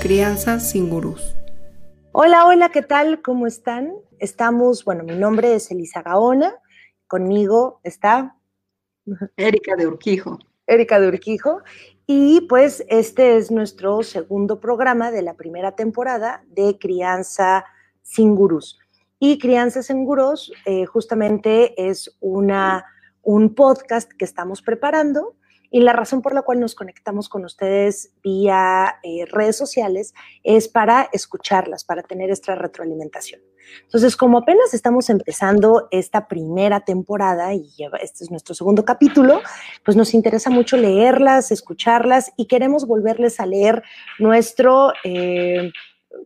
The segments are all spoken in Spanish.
Crianza sin gurús. Hola, hola, ¿qué tal? ¿Cómo están? Estamos, bueno, mi nombre es Elisa Gaona, conmigo está Erika de Urquijo. Erika de Urquijo. Y pues este es nuestro segundo programa de la primera temporada de Crianza sin Gurús. Y Crianza sin Gurús eh, justamente es una, un podcast que estamos preparando y la razón por la cual nos conectamos con ustedes vía eh, redes sociales es para escucharlas, para tener esta retroalimentación. Entonces, como apenas estamos empezando esta primera temporada y este es nuestro segundo capítulo, pues nos interesa mucho leerlas, escucharlas y queremos volverles a leer nuestro, eh,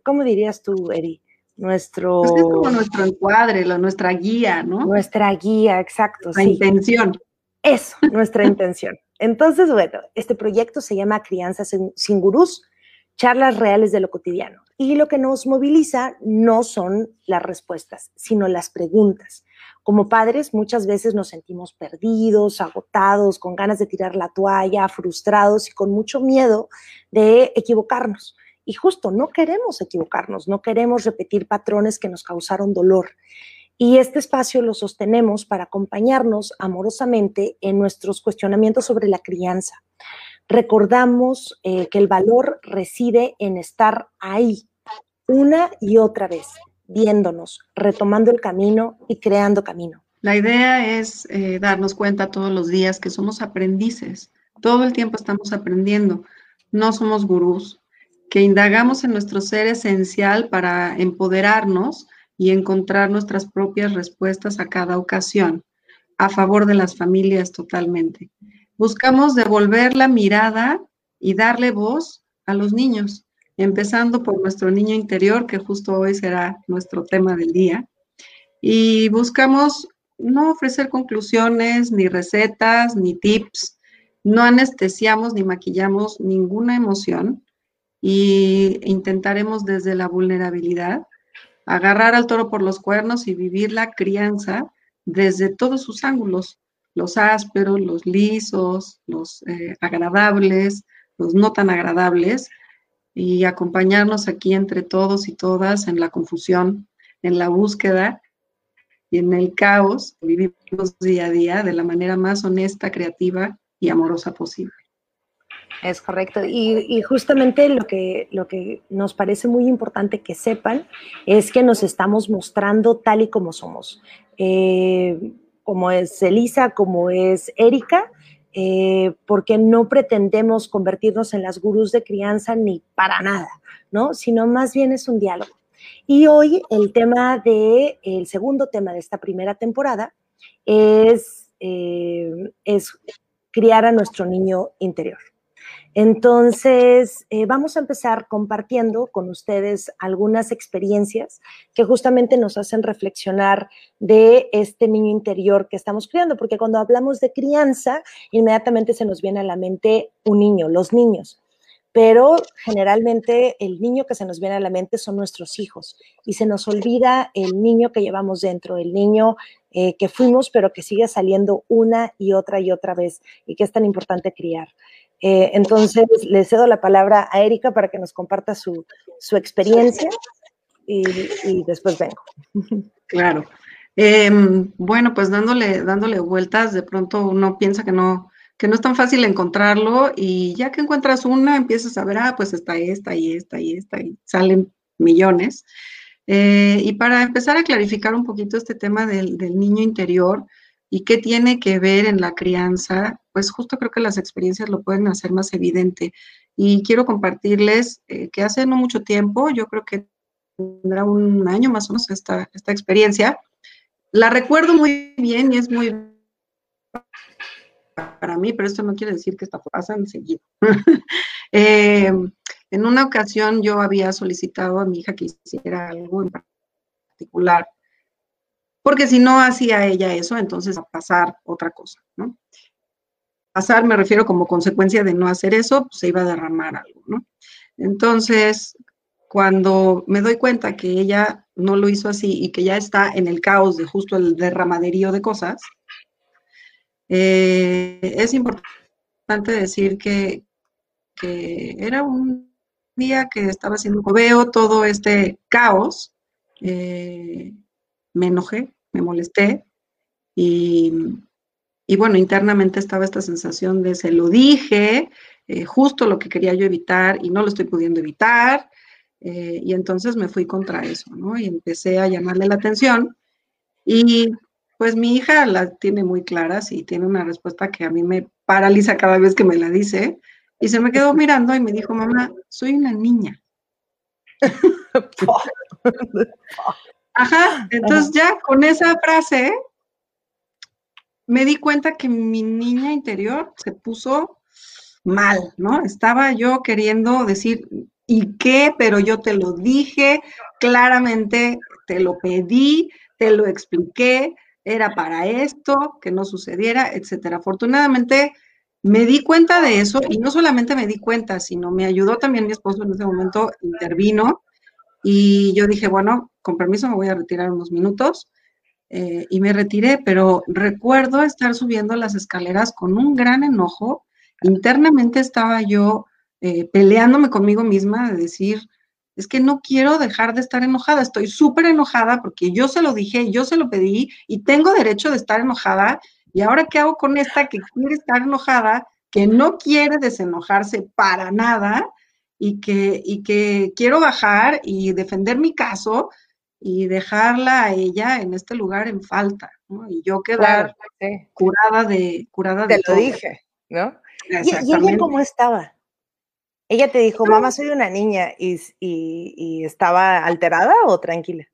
¿cómo dirías tú, Eri? Nuestro... Pues es como nuestro encuadre, nuestra guía, ¿no? Nuestra guía, exacto. La intención. Eso, nuestra intención. Entonces, bueno, este proyecto se llama Crianza sin Gurús, charlas reales de lo cotidiano. Y lo que nos moviliza no son las respuestas, sino las preguntas. Como padres muchas veces nos sentimos perdidos, agotados, con ganas de tirar la toalla, frustrados y con mucho miedo de equivocarnos. Y justo no queremos equivocarnos, no queremos repetir patrones que nos causaron dolor. Y este espacio lo sostenemos para acompañarnos amorosamente en nuestros cuestionamientos sobre la crianza. Recordamos eh, que el valor reside en estar ahí una y otra vez, viéndonos, retomando el camino y creando camino. La idea es eh, darnos cuenta todos los días que somos aprendices. Todo el tiempo estamos aprendiendo. No somos gurús. Que indagamos en nuestro ser esencial para empoderarnos y encontrar nuestras propias respuestas a cada ocasión, a favor de las familias totalmente. Buscamos devolver la mirada y darle voz a los niños, empezando por nuestro niño interior, que justo hoy será nuestro tema del día. Y buscamos no ofrecer conclusiones, ni recetas, ni tips, no anestesiamos ni maquillamos ninguna emoción y intentaremos desde la vulnerabilidad agarrar al toro por los cuernos y vivir la crianza desde todos sus ángulos, los ásperos, los lisos, los eh, agradables, los no tan agradables, y acompañarnos aquí entre todos y todas en la confusión, en la búsqueda y en el caos vivimos día a día de la manera más honesta, creativa y amorosa posible. Es correcto. Y, justamente lo que, lo que nos parece muy importante que sepan es que nos estamos mostrando tal y como somos. Eh, como es Elisa, como es Erika, eh, porque no pretendemos convertirnos en las gurús de crianza ni para nada, ¿no? Sino más bien es un diálogo. Y hoy el tema de, el segundo tema de esta primera temporada es, eh, es criar a nuestro niño interior. Entonces, eh, vamos a empezar compartiendo con ustedes algunas experiencias que justamente nos hacen reflexionar de este niño interior que estamos criando, porque cuando hablamos de crianza, inmediatamente se nos viene a la mente un niño, los niños pero generalmente el niño que se nos viene a la mente son nuestros hijos y se nos olvida el niño que llevamos dentro, el niño eh, que fuimos, pero que sigue saliendo una y otra y otra vez y que es tan importante criar. Eh, entonces, le cedo la palabra a Erika para que nos comparta su, experiencia y, después vengo. Claro. Em, bueno, pues dándole, dándole vueltas, de pronto uno piensa que no, que no es tan fácil encontrarlo y ya que encuentras una, empiezas a ver, ah, pues está esta y esta y esta y salen millones. Eh, y para empezar a clarificar un poquito este tema del, del niño interior, y qué tiene que ver en la crianza, pues justo creo que las experiencias lo pueden hacer más evidente. Y quiero compartirles eh, que hace no mucho tiempo, yo creo que tendrá un año más o menos esta, esta experiencia, la recuerdo muy bien y es muy para mí, pero esto no quiere decir que está pasando seguido. eh, en una ocasión yo había solicitado a mi hija que hiciera algo en particular porque si no hacía ella eso, entonces a pasar otra cosa, ¿no? Pasar me refiero como consecuencia de no hacer eso, pues, se iba a derramar algo, ¿no? Entonces, cuando me doy cuenta que ella no lo hizo así y que ya está en el caos de justo el derramaderío de cosas, Eh, es importante decir que, era un día que estaba haciendo, veo todo este caos, eh, me enojé, me molesté y, bueno, internamente estaba esta sensación de se lo dije, eh, justo lo que quería yo evitar y no lo estoy pudiendo evitar. y entonces me fui contra eso, ¿no? Y empecé a llamarle la atención. Y pues mi hija la tiene muy claras y tiene una respuesta que a mí me paraliza cada vez que me la dice. Y se me quedó mirando y me dijo, mamá, soy una niña. Ajá, entonces ya con esa frase me di cuenta que mi niña interior se puso mal, ¿no? Estaba yo queriendo decir, ¿y qué? Pero yo te lo dije, claramente te lo pedí, te lo expliqué, era para esto, que no sucediera, etcétera. Afortunadamente me di cuenta de eso y no solamente me di cuenta, sino me ayudó también mi esposo en ese momento, intervino y yo dije, bueno, con permiso me voy a retirar unos minutos eh, y me retiré, pero recuerdo estar subiendo las escaleras con un gran enojo. Internamente estaba yo eh, peleándome conmigo misma de decir, es que no quiero dejar de estar enojada, estoy súper enojada porque yo se lo dije, yo se lo pedí y tengo derecho de estar enojada. Y ahora, ¿qué hago con esta que quiere estar enojada, que no quiere desenojarse para nada y que, y que quiero bajar y defender mi caso y dejarla a ella en este lugar en falta, ¿no? Y yo quedar curada de curada Te lo dije, ¿no? ¿Y, ¿Y ella cómo estaba? Ella te dijo, mamá, soy una niña, y, estaba alterada o tranquila?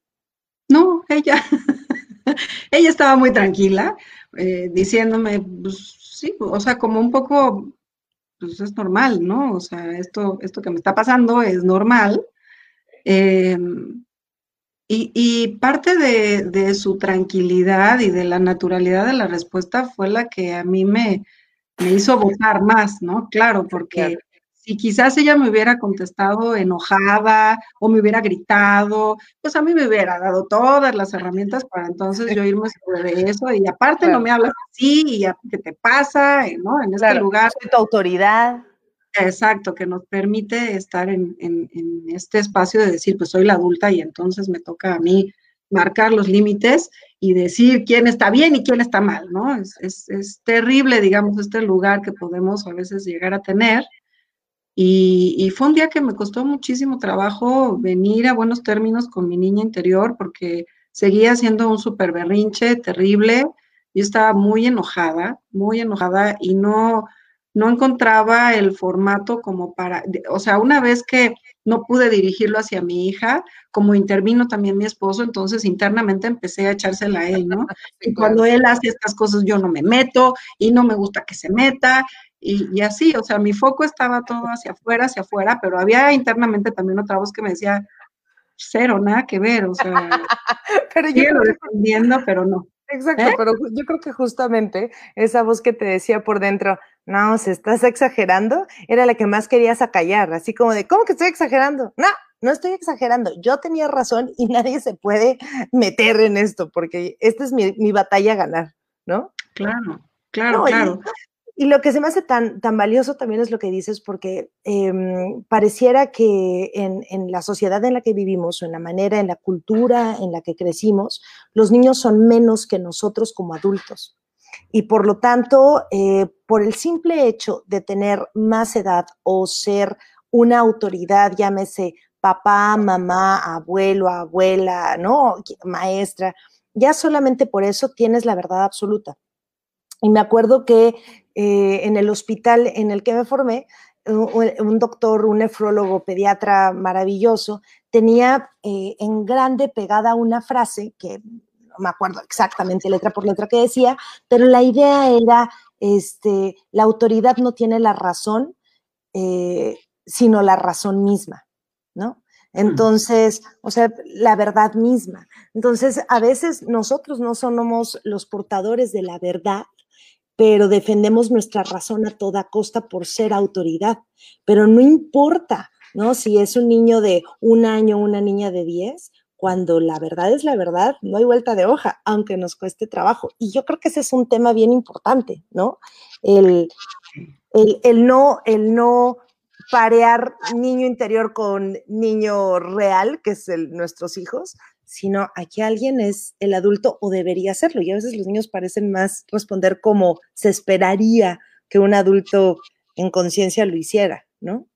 No, ella, ella estaba muy tranquila, eh, diciéndome, pues sí, o sea, como un poco, pues es normal, ¿no? O sea, esto, esto que me está pasando es normal. Em, y, parte de, de, su tranquilidad y de la naturalidad de la respuesta fue la que a mí me, me hizo votar más, ¿no? Claro, porque si quizás ella me hubiera contestado enojada o me hubiera gritado, pues a mí me hubiera dado todas las herramientas para entonces yo irme sobre eso. Y aparte no me hablas así, y qué te pasa, ¿no? En este lugar. tu autoridad. Exacto, que nos permite estar en, este espacio de decir, pues soy la adulta y entonces me toca a mí marcar los límites y decir quién está bien y quién está mal, ¿no? Es, es, es terrible, digamos, este lugar que podemos a veces llegar a tener y, fue un día que me costó muchísimo trabajo venir a buenos términos con mi niña interior porque seguía siendo un súper berrinche terrible. Yo estaba muy enojada, muy enojada y no, no encontraba el formato como para, o sea, una vez que no pude dirigirlo hacia mi hija, como intervino también mi esposo, entonces internamente empecé a echársela a él, ¿no? Y cuando él hace estas cosas yo no me meto y no me gusta que se meta y, así, o sea, mi foco estaba todo hacia afuera, hacia afuera, pero había internamente también otra voz que me decía, cero, nada que ver, o sea, pero yo lo defendiendo, pero no. Exacto, ¿Eh? pero yo creo que justamente esa voz que te decía por dentro, no, se estás exagerando, era la que más querías acallar, así como de, ¿cómo que estoy exagerando? No, no estoy exagerando, yo tenía razón y nadie se puede meter en esto, porque esta es mi, batalla a ganar, ¿no? Claro, claro, claro. Y lo que se me hace tan, tan valioso también es lo que dices, porque em, pareciera que en, en, la sociedad en la que vivimos, o en la manera, en la cultura en la que crecimos, los niños son menos que nosotros como adultos. Y por lo tanto, eh, por el simple hecho de tener más edad o ser una autoridad, llámese papá, mamá, abuelo, abuela, ¿no? Maestra, ya solamente por eso tienes la verdad absoluta. Y me acuerdo que eh, en el hospital en el que me formé, un, doctor, un nefrólogo, pediatra maravilloso, tenía eh, en grande pegada una frase que no me acuerdo exactamente letra por letra que decía, pero la idea era, este, la autoridad no tiene la razón, eh, sino la razón misma, ¿no? Mm. Entonces, o sea, la verdad misma. Entonces, a veces nosotros no somos los portadores de la verdad, pero defendemos nuestra razón a toda costa por ser autoridad. Pero no importa, ¿no? Si es un niño de un año, una niña de diez, cuando la verdad es la verdad, no hay vuelta de hoja, aunque nos cueste trabajo. Y yo creo que ese es un tema bien importante, ¿no? El, el, no, el no parear niño interior con niño real, que es el, nuestros hijos, sino aquí alguien es el adulto o debería serlo. Y a veces los niños parecen más responder como se esperaría que un adulto en conciencia lo hiciera, ¿no?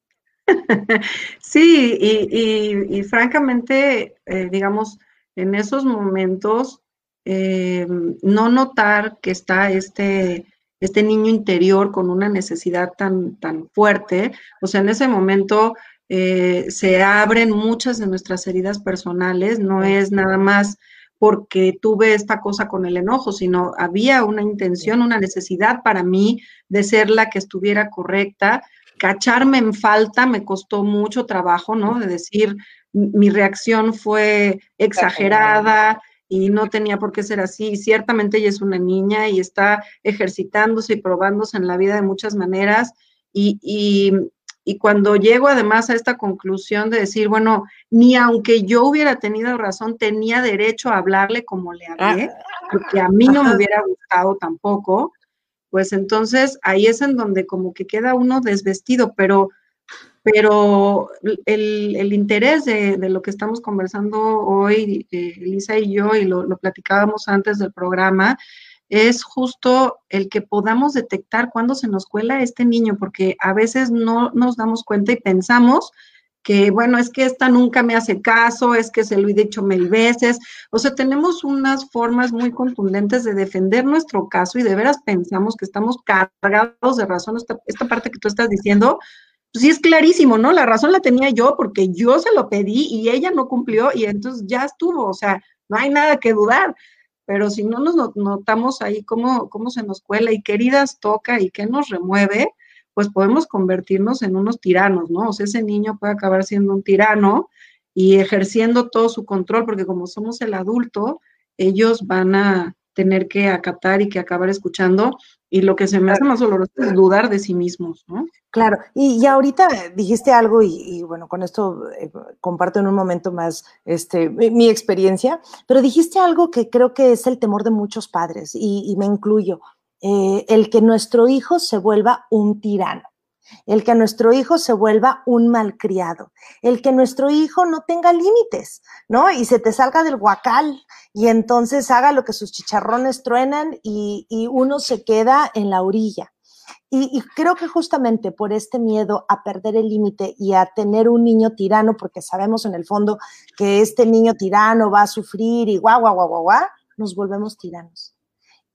Sí, y, francamente, eh, digamos, en esos momentos, eh, no notar que está este, este niño interior con una necesidad tan, tan fuerte, o sea, en ese momento eh, se abren muchas de nuestras heridas personales, no es nada más porque tuve esta cosa con el enojo, sino había una intención, una necesidad para mí de ser la que estuviera correcta. Cacharme en falta me costó mucho trabajo, ¿no? De decir, mi reacción fue exagerada y no tenía por qué ser así. Y ciertamente ella es una niña y está ejercitándose y probándose en la vida de muchas maneras. Y, y, y cuando llego además a esta conclusión de decir, bueno, ni aunque yo hubiera tenido razón, tenía derecho a hablarle como le hablé, ah. porque a mí no me hubiera gustado tampoco, pues entonces ahí es en donde como que queda uno desvestido, pero, pero el, interés de, lo que estamos conversando hoy, eh, Elisa y yo, y lo, lo platicábamos antes del programa, es justo el que podamos detectar cuándo se nos cuela este niño, porque a veces no nos damos cuenta y pensamos que, bueno, es que esta nunca me hace caso, es que se lo he dicho mil veces. O sea, tenemos unas formas muy contundentes de defender nuestro caso y de veras pensamos que estamos cargados de razón. Esta, esta parte que tú estás diciendo, pues sí es clarísimo, ¿no? La razón la tenía yo porque yo se lo pedí y ella no cumplió y entonces ya estuvo. O sea, no hay nada que dudar pero si no nos notamos ahí cómo, cómo se nos cuela y qué heridas toca y qué nos remueve, pues podemos convertirnos en unos tiranos, ¿no? O sea, ese niño puede acabar siendo un tirano y ejerciendo todo su control, porque como somos el adulto, ellos van a tener que acatar y que acabar escuchando y lo que se me hace más doloroso es dudar de sí mismos, ¿no? Claro, y, ahorita dijiste algo y, bueno, con esto eh, comparto en un momento más este, mi, experiencia, pero dijiste algo que creo que es el temor de muchos padres y, me incluyo, eh, el que nuestro hijo se vuelva un tirano el que nuestro hijo se vuelva un malcriado, el que nuestro hijo no tenga límites, ¿no? Y se te salga del guacal y entonces haga lo que sus chicharrones truenan y, uno se queda en la orilla. Y, creo que justamente por este miedo a perder el límite y a tener un niño tirano, porque sabemos en el fondo que este niño tirano va a sufrir y guau, guau, guau, guau, guau, nos volvemos tiranos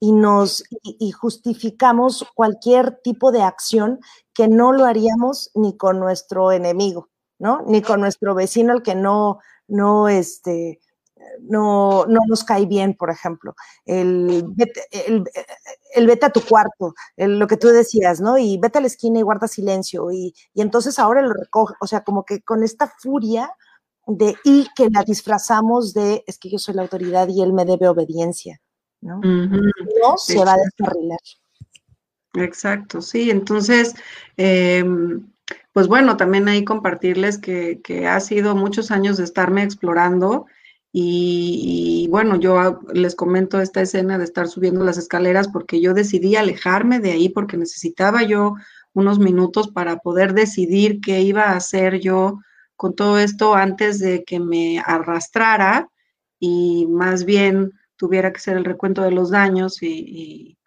y nos y, justificamos cualquier tipo de acción que no lo haríamos ni con nuestro enemigo, ¿no? Ni con nuestro vecino al que no, no, este, no, no nos cae bien, por ejemplo. El vete, el, vete a tu cuarto, lo que tú decías, ¿no? Y vete a la esquina y guarda silencio. Y, y entonces ahora lo recoge, o sea, como que con esta furia de y que la disfrazamos de es que yo soy la autoridad y él me debe obediencia. ¿No? se va a descarrilar. Exacto, sí. Entonces, em, pues bueno, también ahí compartirles que, ha sido muchos años de estarme explorando y, bueno, yo les comento esta escena de estar subiendo las escaleras porque yo decidí alejarme de ahí porque necesitaba yo unos minutos para poder decidir qué iba a hacer yo con todo esto antes de que me arrastrara y más bien tuviera que ser el recuento de los daños y,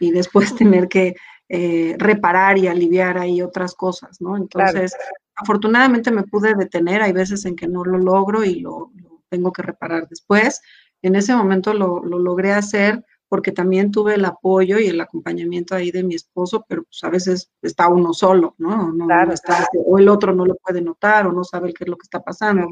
después tener que eh, reparar y aliviar ahí otras cosas, ¿no? Entonces, afortunadamente me pude detener, hay veces en que no lo logro y lo, tengo que reparar después. En ese momento lo, logré hacer porque también tuve el apoyo y el acompañamiento ahí de mi esposo, pero pues a veces está uno solo, ¿no? o el otro no lo puede notar o no sabe qué es lo que está pasando.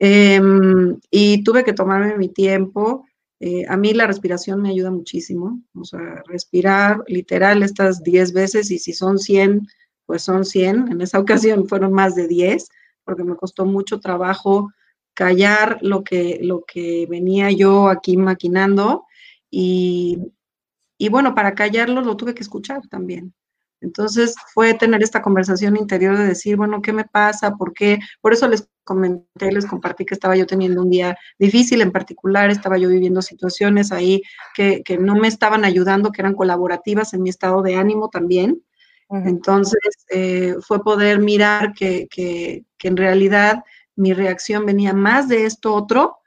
Em, y tuve que tomarme mi tiempo eh, a mí la respiración me ayuda muchísimo, o sea, respirar literal estas 10 veces y si son 100, pues son 100. En esa ocasión fueron más de 10 porque me costó mucho trabajo callar lo que, lo que venía yo aquí maquinando y, y bueno, para callarlo lo tuve que escuchar también. Entonces fue tener esta conversación interior de decir, bueno, ¿qué me pasa? ¿Por qué? Por eso les comenté, les compartí que estaba yo teniendo un día difícil en particular, estaba yo viviendo situaciones ahí que, no me estaban ayudando, que eran colaborativas en mi estado de ánimo también. Entonces eh, fue poder mirar que, que, que en realidad mi reacción venía más de esto otro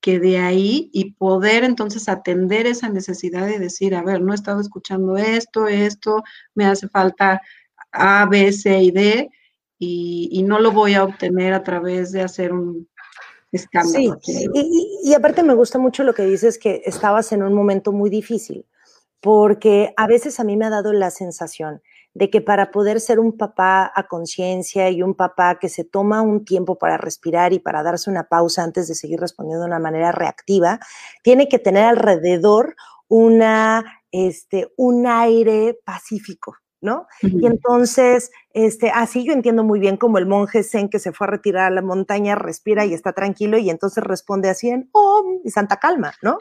que de ahí y poder entonces atender esa necesidad de decir, a ver, no he estado escuchando esto, esto, me hace falta A, B, C y D, y, no lo voy a obtener a través de hacer un escándalo. Sí, y, y aparte me gusta mucho lo que dices, que estabas en un momento muy difícil, porque a veces a mí me ha dado la sensación de que para poder ser un papá a conciencia y un papá que se toma un tiempo para respirar y para darse una pausa antes de seguir respondiendo de una manera reactiva, tiene que tener alrededor una, este, un aire pacífico, ¿no? Y entonces este, así yo entiendo muy bien como el monje zen que se fue a retirar a la montaña, respira y está tranquilo y entonces responde así en oh, y santa calma, ¿no?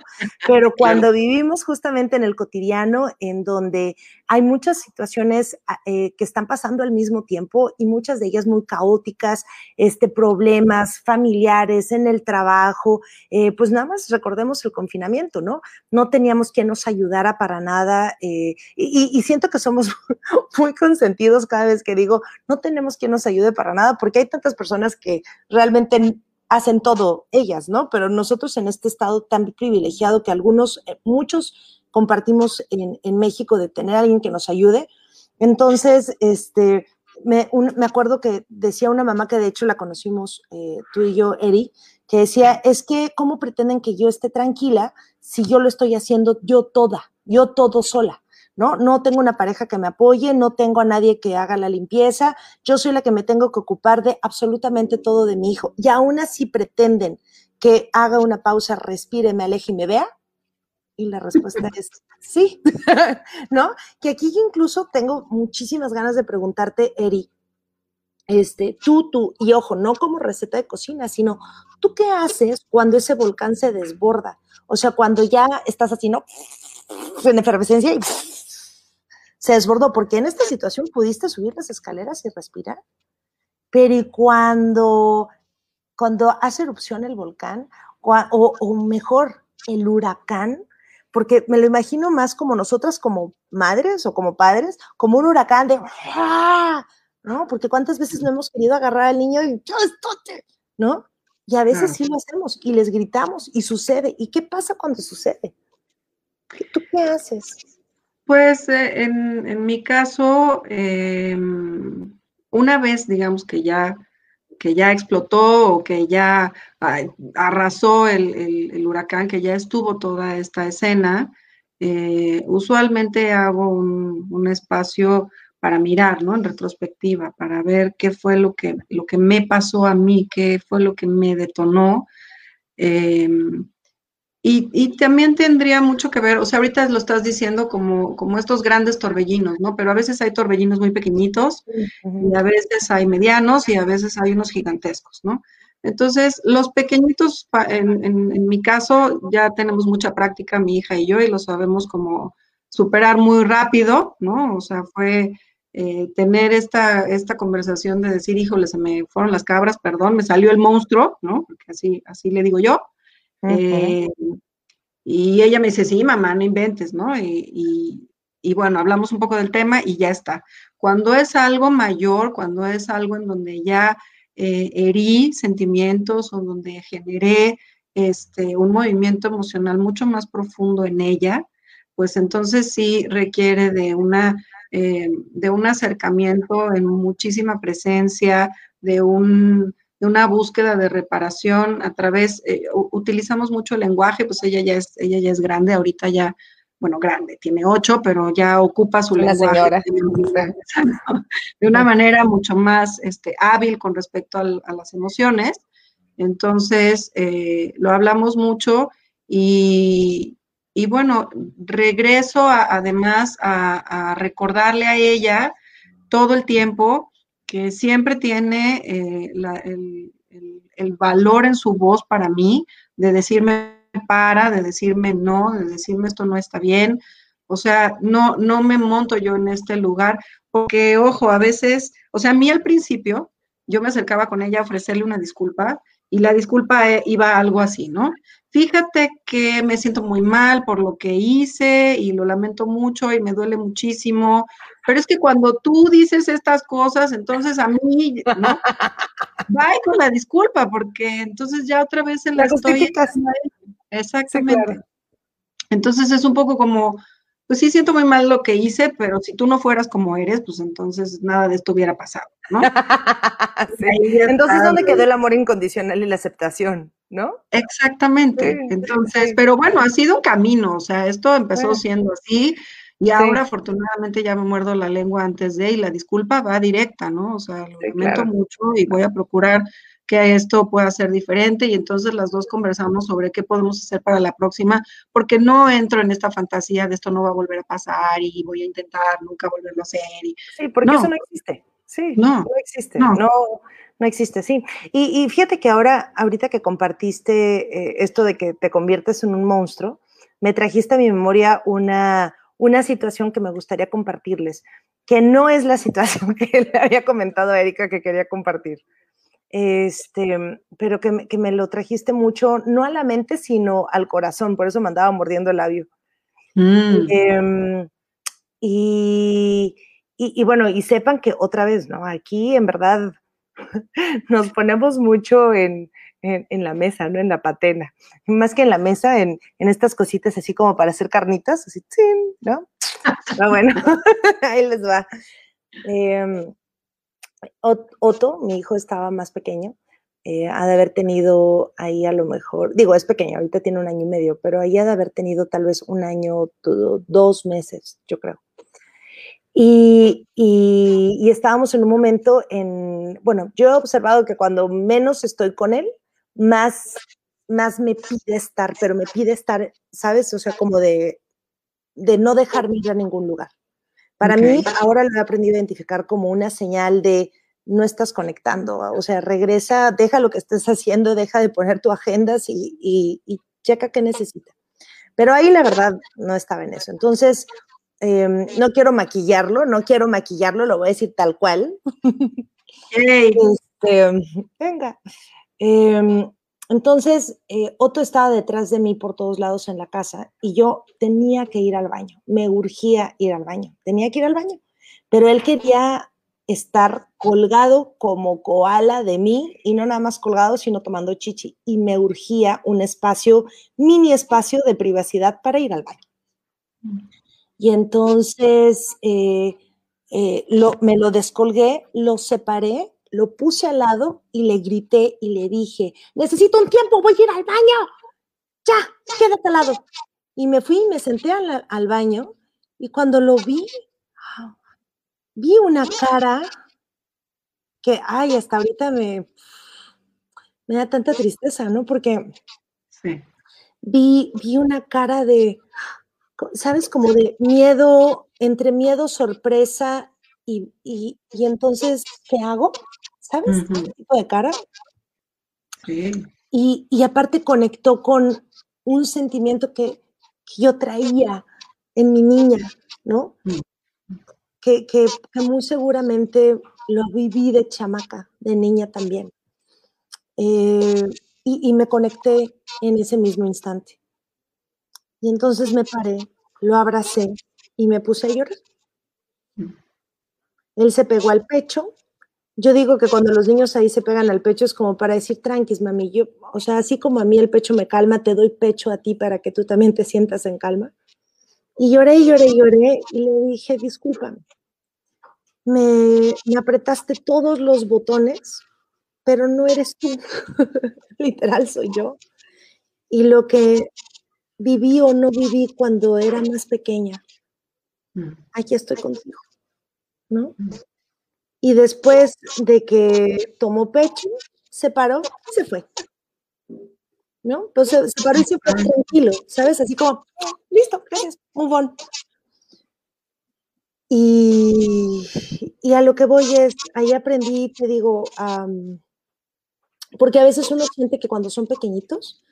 Pero cuando vivimos justamente en el cotidiano, en donde hay muchas situaciones ah, eh, que están pasando al mismo tiempo y muchas de ellas muy caóticas, este, problemas familiares en el trabajo, eh, pues nada más recordemos el confinamiento, ¿no? No teníamos quien nos ayudara para nada eh, y, y, siento que somos muy consentidos cada vez que digo digo, no tenemos quien nos ayude para nada porque hay tantas personas que realmente hacen todo ellas, ¿no? Pero nosotros en este estado tan privilegiado que algunos, eh, muchos compartimos en, México de tener a alguien que nos ayude. Entonces, este, me, me, acuerdo que decía una mamá que de hecho la conocimos eh, tú y yo, Eri, que decía, es que, ¿cómo pretenden que yo esté tranquila si yo lo estoy haciendo yo toda, yo todo sola? ¿No? No tengo una pareja que me apoye, no tengo a nadie que haga la limpieza, yo soy la que me tengo que ocupar de absolutamente todo de mi hijo. Y aún así pretenden que haga una pausa, respire, me aleje y me vea. Y la respuesta es sí, ¿no? Que aquí incluso tengo muchísimas ganas de preguntarte, Eri, este, tú, tú, y ojo, no como receta de cocina, sino tú qué haces cuando ese volcán se desborda? O sea, cuando ya estás así, ¿no? En efervescencia y se desbordó, porque en esta situación pudiste subir las escaleras y respirar. Pero y cuando, cuando hace erupción el volcán, o, mejor, el huracán, porque me lo imagino más como nosotras como madres o como padres, como un huracán de ¡ah! ¿no? Porque cuántas veces no hemos querido agarrar al niño y yo estoy, ¿no? Y a veces sí lo hacemos y les gritamos y sucede. ¿Y qué pasa cuando sucede? ¿Tú qué haces? Pues eh, en, mi caso, em, una vez, digamos que ya, que ya explotó o que ya arrasó el, huracán, que ya estuvo toda esta escena, eh, usualmente hago un, espacio para mirar, ¿no? En retrospectiva, para ver qué fue lo que, lo que me pasó a mí, qué fue lo que me detonó. Em, y, también tendría mucho que ver, o sea, ahorita lo estás diciendo como, como estos grandes torbellinos, ¿no? Pero a veces hay torbellinos muy pequeñitos, y a veces hay medianos y a veces hay unos gigantescos, ¿no? Entonces, los pequeñitos, en, en, mi caso, ya tenemos mucha práctica, mi hija y yo, y lo sabemos como superar muy rápido, ¿no? O sea, fue eh, tener esta, esta conversación de decir, híjole, se me fueron las cabras, perdón, me salió el monstruo, ¿no? Porque así, así le digo yo. Eh, y ella me dice, sí, mamá, no inventes, ¿no? Y, bueno, hablamos un poco del tema y ya está. Cuando es algo mayor, cuando es algo en donde ya eh, herí sentimientos o donde generé este, un movimiento emocional mucho más profundo en ella, pues entonces sí requiere de una eh, de un acercamiento en muchísima presencia, de un de una búsqueda de reparación a través, eh, utilizamos mucho el lenguaje, pues ella ya es, ella ya es grande, ahorita ya, bueno, grande, tiene ocho, pero ya ocupa su lenguaje de una manera mucho más este, hábil con respecto a las emociones. Entonces, eh, lo hablamos mucho y, y bueno, regreso además a, a, recordarle a ella todo el tiempo siempre tiene eh, el, valor en su voz para mí de decirme para, de decirme no, de decirme esto no está bien, O sea, no, no me monto yo en este lugar, porque, ojo, a veces, o sea, a mí al principio, yo me acercaba con ella a ofrecerle una disculpa y la disculpa eh, iba algo así, ¿no? Fíjate que me siento muy mal por lo que hice y lo lamento mucho y me duele muchísimo, pero es que cuando tú dices estas cosas, entonces a mí, ¿no? Bye con la disculpa, porque entonces ya otra vez en la, estoy... Exactamente. Entonces es un poco como, pues sí siento muy mal lo que hice, pero si tú no fueras como eres, pues entonces nada de esto hubiera pasado, ¿no? Entonces, ¿dónde quedó el amor incondicional y la aceptación, no? Exactamente. Entonces, pero bueno, ha sido un camino, o sea, esto empezó siendo así y ahora afortunadamente ya me muerdo la lengua antes de y la disculpa va directa, ¿no? O sea, lo lamento mucho y voy a procurar que esto pueda ser diferente y entonces las dos conversamos sobre qué podemos hacer para la próxima, porque no entro en esta fantasía de esto no va a volver a pasar y voy a intentar nunca volverlo a hacer. sí, porque eso no existe. Sí, no, existe. No. no. existe, sí. Y, fíjate que ahora, ahorita que compartiste eh, esto de que te conviertes en un monstruo, me trajiste a mi memoria una, una situación que me gustaría compartirles, que no es la situación que le había comentado a Erika que quería compartir este, pero que me, que me, lo trajiste mucho, no a la mente, sino al corazón, por eso me andaba mordiendo el labio. Mm. Em, y, y, bueno, y sepan que otra vez, ¿no? Aquí en verdad nos ponemos mucho en, en, en, la mesa, ¿no? En la patena. Más que en la mesa, en, en estas cositas así como para hacer carnitas, así, ¿no? Pero bueno, ahí les va. Eh, Otto, mi hijo estaba más pequeño, eh, ha de haber tenido ahí a lo mejor, digo, es pequeño, ahorita tiene un año y medio, pero ahí ha de haber tenido tal vez un año, dos meses, yo creo. Y, y, estábamos en un momento en, bueno, yo he observado que cuando menos estoy con él, más, más me pide estar, pero me pide estar, ¿sabes? O sea, como de, de no dejarme ir a ningún lugar. Para mí, ahora lo he aprendido a identificar como una señal de no estás conectando, o sea, regresa, deja lo que estés haciendo, deja de poner tu agenda y, checa qué necesita. Pero ahí la verdad no estaba en eso. Entonces, em, no quiero maquillarlo, no quiero maquillarlo, lo voy a decir tal cual. Este, venga. Em, entonces, eh, Otto estaba detrás de mí por todos lados en la casa y yo tenía que ir al baño, me urgía ir al baño, tenía que ir al baño, pero él quería estar colgado como koala de mí y no nada más colgado, sino tomando chichi y me urgía un espacio, mini espacio de privacidad para ir al baño. Mm. Y entonces eh, eh, lo, me lo descolgué, lo separé lo puse al lado y le grité y le dije, necesito un tiempo, voy a ir al baño. Ya, quédate al lado. Y me fui y me senté al, baño y cuando lo vi, vi una cara que, ay, hasta ahorita me, me da tanta tristeza, ¿no? Porque vi, vi una cara de, ¿sabes? Como de miedo, entre miedo, sorpresa y, y, y entonces, ¿qué hago? ¿Sabes? Uh tipo de cara. Sí. Y, y, aparte conectó con un sentimiento que, que, yo traía en mi niña, ¿no? Mm. Que, que, que, muy seguramente lo viví de chamaca, de niña también. Eh, y, y me conecté en ese mismo instante. Y entonces me paré, lo abracé y me puse a llorar. Mm. Él se pegó al pecho yo digo que cuando los niños ahí se pegan al pecho es como para decir, tranquis, mami, yo, o sea, así como a mí el pecho me calma, te doy pecho a ti para que tú también te sientas en calma. Y lloré, lloré, lloré y le dije, discúlpame, me, me apretaste todos los botones, pero no eres tú, literal soy yo. Y lo que viví o no viví cuando era más pequeña, mm. aquí estoy contigo, ¿no? Y después de que tomó pecho, se paró y se fue. ¿No? Entonces se paró y se fue tranquilo, ¿sabes? Así como, listo, gracias, un bon. Y, y, a lo que voy es, ahí aprendí, te digo, porque a veces uno siente que cuando son pequeñitos,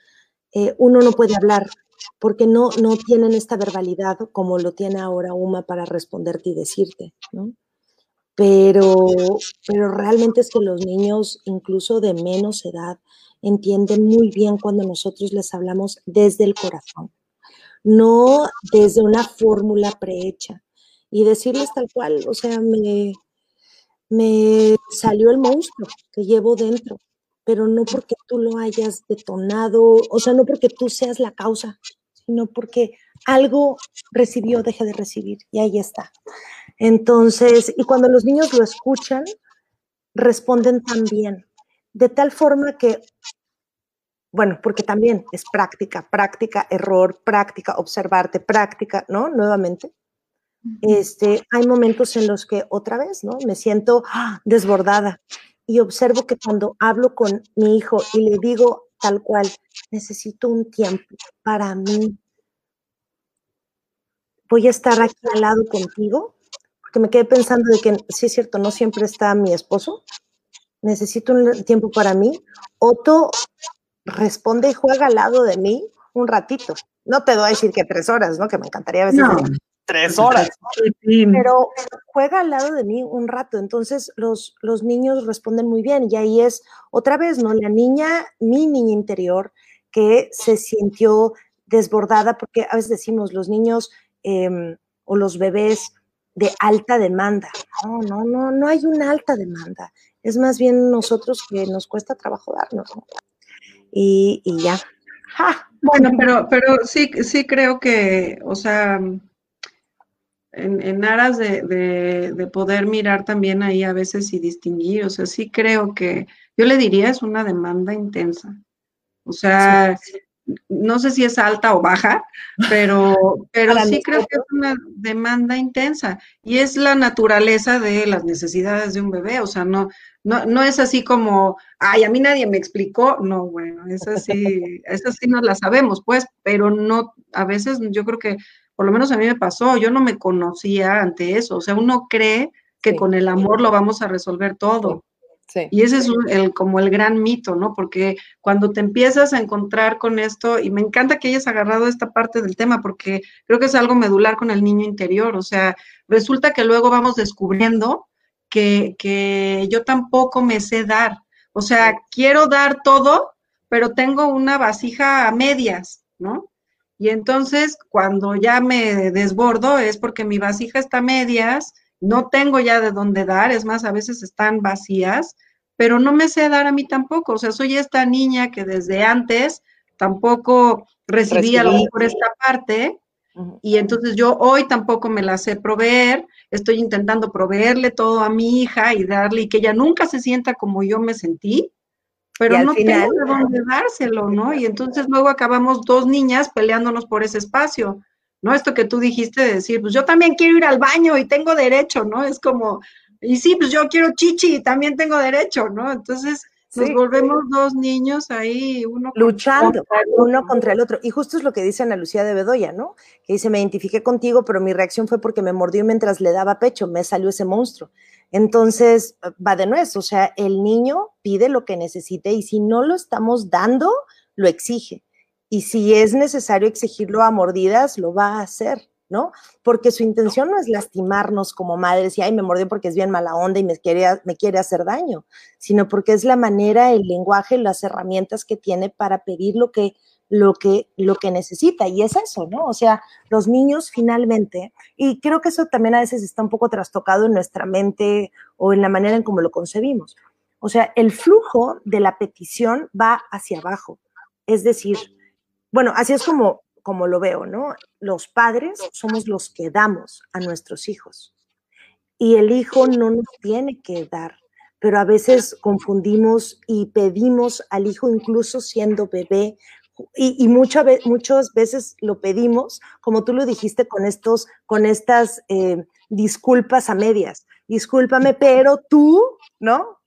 eh, uno no puede hablar porque no, no tienen esta verbalidad como lo tiene ahora Uma para responderte y decirte, ¿no? Pero, pero realmente es que los niños, incluso de menos edad, entienden muy bien cuando nosotros les hablamos desde el corazón, no desde una fórmula prehecha. Y decirles tal cual, o sea, me, me salió el monstruo que llevo dentro, pero no porque tú lo hayas detonado, o sea, no porque tú seas la causa, sino porque algo recibió, deja de recibir, y ahí está. Entonces, y cuando los niños lo escuchan, responden también, de tal forma que, bueno, porque también es práctica, práctica, error, práctica, observarte, práctica, ¿no? Nuevamente. Este, hay momentos en los que otra vez, ¿no? Me siento ¡ah! desbordada y observo que cuando hablo con mi hijo y le digo tal cual, necesito un tiempo para mí, voy a estar aquí al lado contigo, porque me quedé pensando de que sí es cierto, no siempre está mi esposo, necesito un tiempo para mí. Otto responde y juega al lado de mí un ratito. No te doy a decir que tres horas, ¿no? Que me encantaría decir tres horas. Pero juega al lado de mí un rato. Entonces los, los niños responden muy bien. Y ahí es otra vez, ¿no? La niña, mi niña interior, que se sintió desbordada, porque a veces decimos los niños em, o los bebés de alta demanda. No, no, no, no hay una alta demanda. Es más bien nosotros que nos cuesta trabajo darnos. Y, ya. Bueno, pero, pero sí, sí creo que, o sea, en, aras de, poder mirar también ahí a veces y distinguir, o sea, sí creo que, yo le diría, es una demanda intensa. O sea, no sé si es alta o baja, pero, pero sí creo que es una demanda intensa y es la naturaleza de las necesidades de un bebé, o sea, no, no, no es así como, ay, a mí nadie me explicó, no, bueno, eso sí, eso sí nos la sabemos, pues, pero no, a veces yo creo que por lo menos a mí me pasó, yo no me conocía ante eso, o sea, uno cree que con el amor lo vamos a resolver todo. Y ese es el, como el gran mito, ¿no? Porque cuando te empiezas a encontrar con esto, y me encanta que hayas agarrado esta parte del tema, porque creo que es algo medular con el niño interior, o sea, resulta que luego vamos descubriendo que, que yo tampoco me sé dar, o sea, quiero dar todo, pero tengo una vasija a medias, ¿no? Y entonces, cuando ya me desbordo, es porque mi vasija está a medias, no tengo ya de dónde dar, es más, a veces están vacías, pero no me sé dar a mí tampoco. O sea, soy esta niña que desde antes tampoco recibía lo mejor esta parte, y entonces yo hoy tampoco me la sé proveer, estoy intentando proveerle todo a mi hija y darle, y que ella nunca se sienta como yo me sentí, pero no tengo de dónde dárselo, ¿no? Y entonces luego acabamos dos niñas peleándonos por ese espacio, ¿no? Esto que tú dijiste de decir, pues yo también quiero ir al baño y tengo derecho, ¿no? Es como, y sí, pues yo quiero chichi y también tengo derecho, ¿no? Entonces nos volvemos dos niños ahí, uno luchando uno contra el otro. Y justo es lo que dice Ana Lucía de Bedoya, ¿no? Que dice, me identifiqué contigo, pero mi reacción fue porque me mordió mientras le daba pecho, me salió ese monstruo. Entonces, va de nuez, o sea, el niño pide lo que necesite y si no lo estamos dando, lo exige. Y si es necesario exigirlo a mordidas, lo va a hacer, ¿no? Porque su intención no es lastimarnos como madres y, ay, me mordió porque es bien mala onda y me quiere, me quiere hacer daño, sino porque es la manera, el lenguaje, las herramientas que tiene para pedir lo que lo que, lo que necesita. Y es eso, ¿no? O sea, los niños finalmente, y creo que eso también a veces está un poco trastocado en nuestra mente o en la manera en cómo lo concebimos. O sea, el flujo de la petición va hacia abajo. Es decir, bueno, así es como, como lo veo, ¿no? Los padres somos los que damos a nuestros hijos. Y el hijo no nos tiene que dar, pero a veces confundimos y pedimos al hijo, incluso siendo bebé, y, muchas veces lo pedimos, como tú lo dijiste, con, estos, con estas eh, disculpas a medias. Discúlpame, pero tú, ¿no?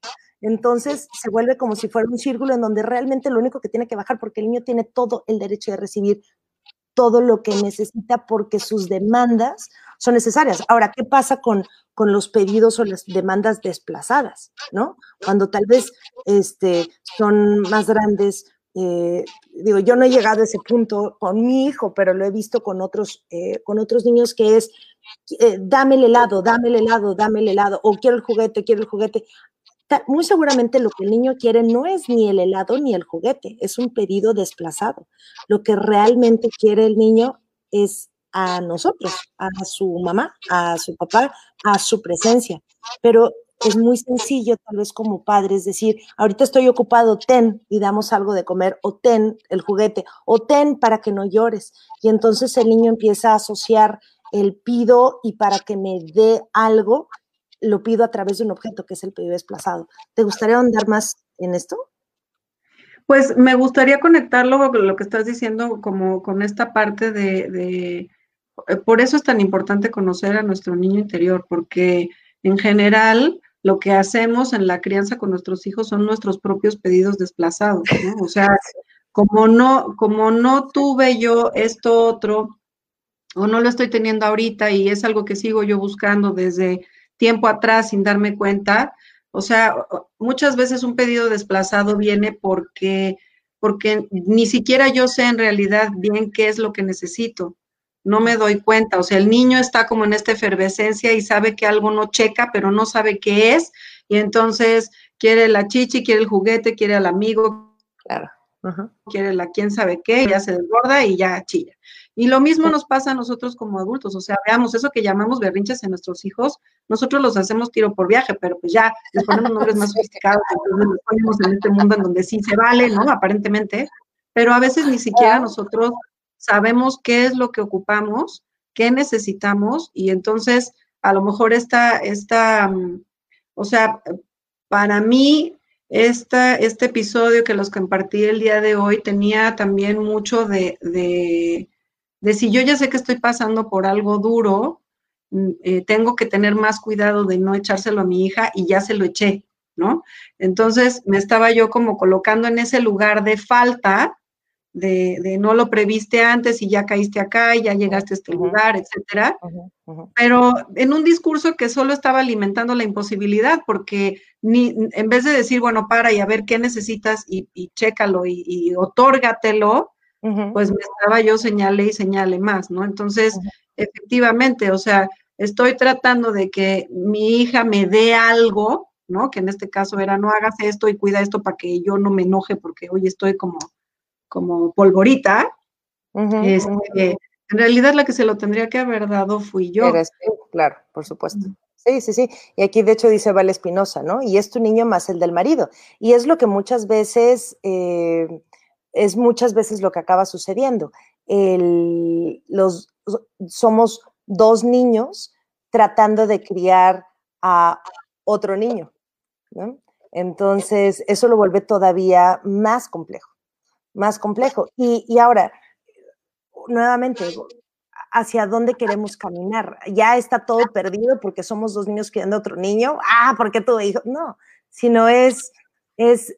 Entonces se vuelve como si fuera un círculo en donde realmente lo único que tiene que bajar, porque el niño tiene todo el derecho de recibir todo lo que necesita porque sus demandas son necesarias. Ahora, ¿qué pasa con, con los pedidos o las demandas desplazadas? ¿No? Cuando tal vez este, son más grandes, eh, digo, yo no he llegado a ese punto con mi hijo, pero lo he visto con otros, eh, con otros niños que es, eh, dame el helado, dame el helado, dame el helado, o quiero el juguete, quiero el juguete. Muy seguramente lo que el niño quiere no es ni el helado ni el juguete, es un pedido desplazado. Lo que realmente quiere el niño es a nosotros, a su mamá, a su papá, a su presencia. Pero es muy sencillo, tal vez como padres, decir, ahorita estoy ocupado, ten y damos algo de comer, o ten el juguete, o ten para que no llores. Y entonces el niño empieza a asociar el pido y para que me dé algo, lo pido a través de un objeto que es el pedido desplazado. ¿Te gustaría andar más en esto? Pues me gustaría conectarlo con lo que estás diciendo, como con esta parte de, eh, por eso es tan importante conocer a nuestro niño interior, porque en general lo que hacemos en la crianza con nuestros hijos son nuestros propios pedidos desplazados. O sea, como no, como no tuve yo esto otro, o no lo estoy teniendo ahorita y es algo que sigo yo buscando desde tiempo atrás sin darme cuenta, o sea, muchas veces un pedido desplazado viene porque, porque ni siquiera yo sé en realidad bien qué es lo que necesito no me doy cuenta. O sea, el niño está como en esta efervescencia y sabe que algo no checa, pero no sabe qué es. Y entonces quiere la chichi, quiere el juguete, quiere al amigo. Claro. Quiere la quién sabe qué, ya se desborda y ya chilla. Y lo mismo nos pasa a nosotros como adultos, o sea, veamos, eso que llamamos berrinches en nuestros hijos, nosotros los hacemos tiro por viaje, pero pues ya les ponemos nombres más sofisticados, entonces los ponemos en este mundo en donde sí se vale, ¿no? Aparentemente, pero a veces ni siquiera nosotros sabemos qué es lo que ocupamos, qué necesitamos y entonces a lo mejor esta, esta mm, o sea, para mí esta, este episodio que los compartí el día de hoy tenía también mucho de, de, de si yo ya sé que estoy pasando por algo duro, mm, eh, tengo que tener más cuidado de no echárselo a mi hija y ya se lo eché, ¿no? Entonces me estaba yo como colocando en ese lugar de falta de, no lo previste antes y ya caíste acá y ya llegaste a este lugar, etcétera. Pero en un discurso que solo estaba alimentando la imposibilidad, porque ni, en vez de decir, bueno, para y a ver qué necesitas y, y chécalo y, y otórgatelo, pues me estaba yo señale y señale más, ¿no? Entonces, efectivamente, o sea, estoy tratando de que mi hija me dé algo, ¿no? Que en este caso era, no hagas esto y cuida esto para que yo no me enoje porque hoy estoy como como polvorita, este, en realidad la que se lo tendría que haber dado fui yo. claro, por supuesto. Sí, sí, sí. Y aquí de hecho dice Val Espinosa, ¿no? Y es tu niño más el del marido. Y es lo que muchas veces, eh, es muchas veces lo que acaba sucediendo. Los, somos dos niños tratando de criar a otro niño. Entonces, eso lo vuelve todavía más complejo más complejo. Y, ahora, nuevamente, hacia dónde queremos caminar. Ya está todo perdido porque somos dos niños criando otro niño. Ah, porque tu hijo. No, sino es, es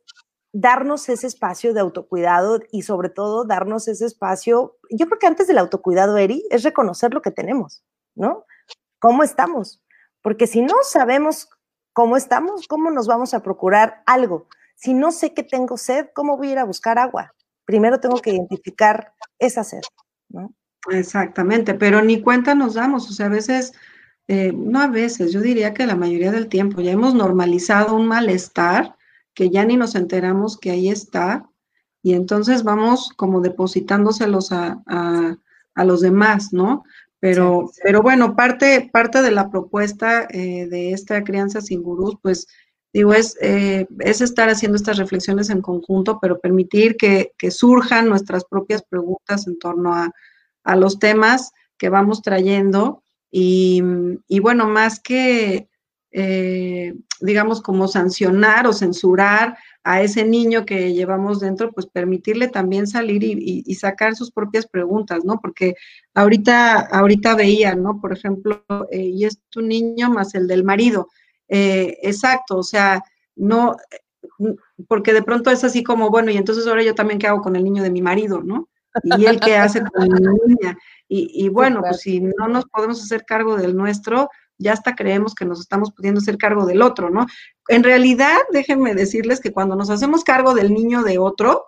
darnos ese espacio de autocuidado y sobre todo darnos ese espacio. Yo creo que antes del autocuidado, Eri, es reconocer lo que tenemos, ¿no? ¿Cómo estamos? Porque si no sabemos cómo estamos, ¿cómo nos vamos a procurar algo? Si no sé que tengo sed, ¿cómo voy a ir a buscar agua? primero tengo que identificar esa sed, ¿no? Exactamente, pero ni cuenta nos damos, o sea, a veces, eh, no a veces, yo diría que la mayoría del tiempo ya hemos normalizado un malestar que ya ni nos enteramos que ahí está y entonces vamos como depositándoselos a, a, los demás, ¿no? Pero, pero bueno, parte, parte de la propuesta eh, de esta crianza sin gurús, pues digo, es, eh, es estar haciendo estas reflexiones en conjunto, pero permitir que, surjan nuestras propias preguntas en torno a, los temas que vamos trayendo. Y, bueno, más que, eh, digamos, como sancionar o censurar a ese niño que llevamos dentro, pues permitirle también salir y, sacar sus propias preguntas, ¿no? Porque ahorita, ahorita veía, ¿no? Por ejemplo, eh, y es tu niño más el del marido eh, exacto, o sea, no, porque de pronto es así como, bueno, y entonces ahora yo también qué hago con el niño de mi marido, ¿no? Y él qué hace con mi niña. Y, bueno, pues si no nos podemos hacer cargo del nuestro, ya hasta creemos que nos estamos pudiendo hacer cargo del otro, ¿no? En realidad, déjenme decirles que cuando nos hacemos cargo del niño de otro,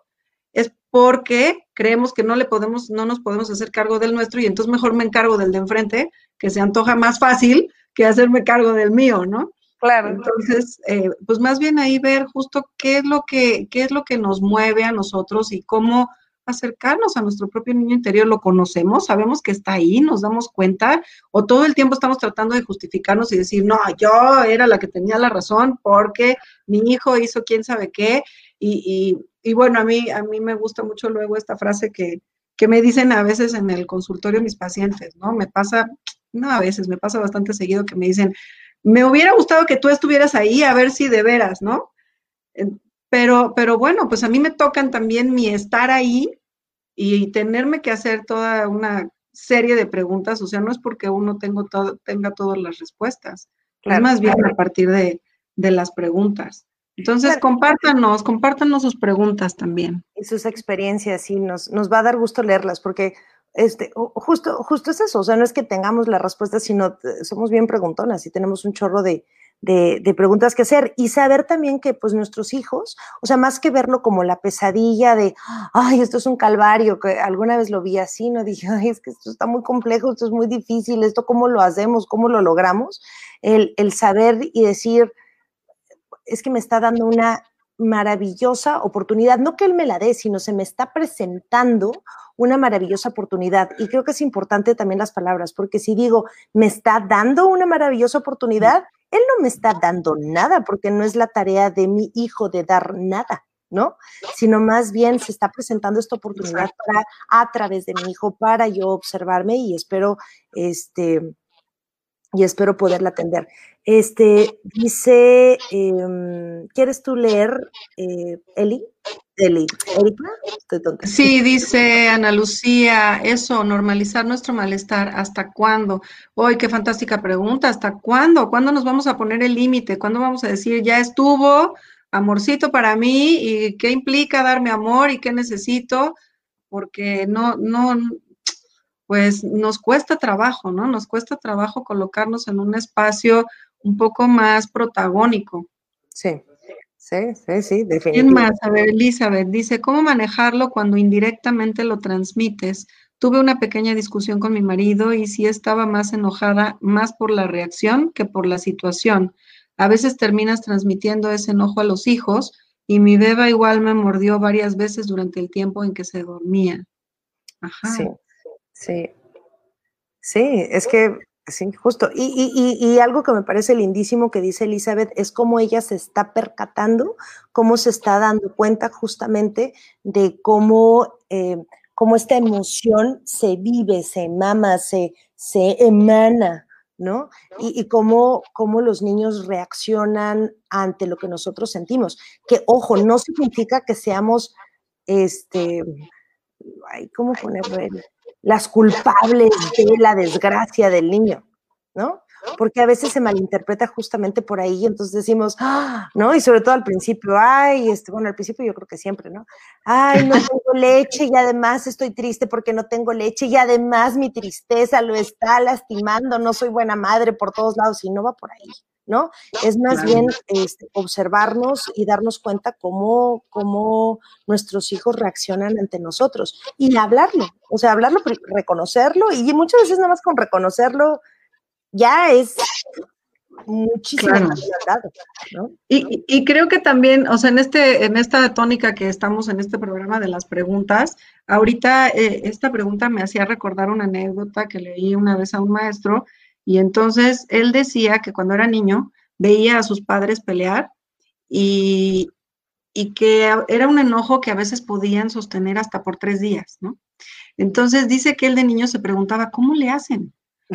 es porque creemos que no le podemos, no nos podemos hacer cargo del nuestro y entonces mejor me encargo del de enfrente, que se antoja más fácil que hacerme cargo del mío, ¿no? Claro. Entonces, eh, pues más bien ahí ver justo qué es lo que, qué es lo que nos mueve a nosotros y cómo acercarnos a nuestro propio niño interior, lo conocemos, sabemos que está ahí, nos damos cuenta, o todo el tiempo estamos tratando de justificarnos y decir, no, yo era la que tenía la razón porque mi hijo hizo quién sabe qué, y, y, bueno, a mí, a mí me gusta mucho luego esta frase que, que me dicen a veces en el consultorio mis pacientes, ¿no? Me pasa, no a veces, me pasa bastante seguido que me dicen, me hubiera gustado que tú estuvieras ahí a ver si de veras, ¿no? Pero, pero bueno, pues a mí me tocan también mi estar ahí y tenerme que hacer toda una serie de preguntas, o sea, no es porque uno tengo todo, tenga todas las respuestas, es más bien a partir de, las preguntas. Entonces, compártanos, compártanos sus preguntas también. Y sus experiencias, sí, nos, nos va a dar gusto leerlas, porque este, justo, justo es eso, o sea, no es que tengamos la respuesta, sino eh, somos bien preguntonas y tenemos un chorro de, de, preguntas que hacer y saber también que pues nuestros hijos, o sea, más que verlo como la pesadilla de, ay, esto es un calvario, que alguna vez lo vi así, no dije, es que esto está muy complejo, esto es muy difícil, esto cómo lo hacemos, cómo lo logramos, el, el saber y decir, es que me está dando una maravillosa oportunidad, no que él me la dé, sino se me está presentando una maravillosa oportunidad. Y creo que es importante también las palabras, porque si digo, me está dando una maravillosa oportunidad, él no me está dando nada, porque no es la tarea de mi hijo de dar nada. ¿no? Sino más bien se está presentando esta oportunidad para, a través de mi hijo para yo observarme y espero, este, y espero poderla atender. Este, dice, em, ¿quieres tú leer, eh, Eli? Eli, ¿Erika? Sí, dice Ana Lucía, eso, normalizar nuestro malestar, ¿hasta cuándo? Hoy, qué fantástica pregunta, ¿hasta cuándo? ¿Cuándo nos vamos a poner el límite? ¿Cuándo vamos a decir, ya estuvo, amorcito para mí, y qué implica darme amor y qué necesito? Porque no, no, pues nos cuesta trabajo, ¿no? Nos cuesta trabajo colocarnos en un espacio un poco más protagónico. Sí, sí, sí, sí, definitivamente. ¿Quién más? A ver, Elizabeth dice, ¿cómo manejarlo cuando indirectamente lo transmites? Tuve una pequeña discusión con mi marido y sí estaba más enojada, más por la reacción que por la situación. A veces terminas transmitiendo ese enojo a los hijos y mi beba igual me mordió varias veces durante el tiempo en que se dormía. Ajá. Sí. Sí, sí, es que, sí, justo. Y, algo que me parece lindísimo que dice Elizabeth es cómo ella se está percatando, cómo se está dando cuenta justamente de cómo, eh, cómo esta emoción se vive, se mama, se, se emana, ¿no? Y, y cómo, cómo, los niños reaccionan ante lo que nosotros sentimos. Que, ojo, no significa que seamos, este, ay, ¿cómo ponerlo? Las culpables de la desgracia del niño, ¿no? Porque a veces se malinterpreta justamente por ahí, entonces decimos, ¡Ah! ¿no? Y sobre todo al principio, ay, este, bueno, al principio yo creo que siempre, ¿no? Ay, no tengo leche y además estoy triste porque no tengo leche y además mi tristeza lo está lastimando, no soy buena madre por todos lados y no va por ahí, ¿no? Es más bien este, observarnos y darnos cuenta cómo, cómo nuestros hijos reaccionan ante nosotros y hablarlo, o sea, hablarlo, reconocerlo y muchas veces nada más con reconocerlo ya es muchísimo ¿no? y, y, creo que también, o sea, en este, en esta tónica que estamos en este programa de las preguntas, ahorita eh, esta pregunta me hacía recordar una anécdota que leí una vez a un maestro y entonces él decía que cuando era niño veía a sus padres pelear y, que era un enojo que a veces podían sostener hasta por tres días, ¿no? Entonces dice que él de niño se preguntaba, ¿cómo le hacen?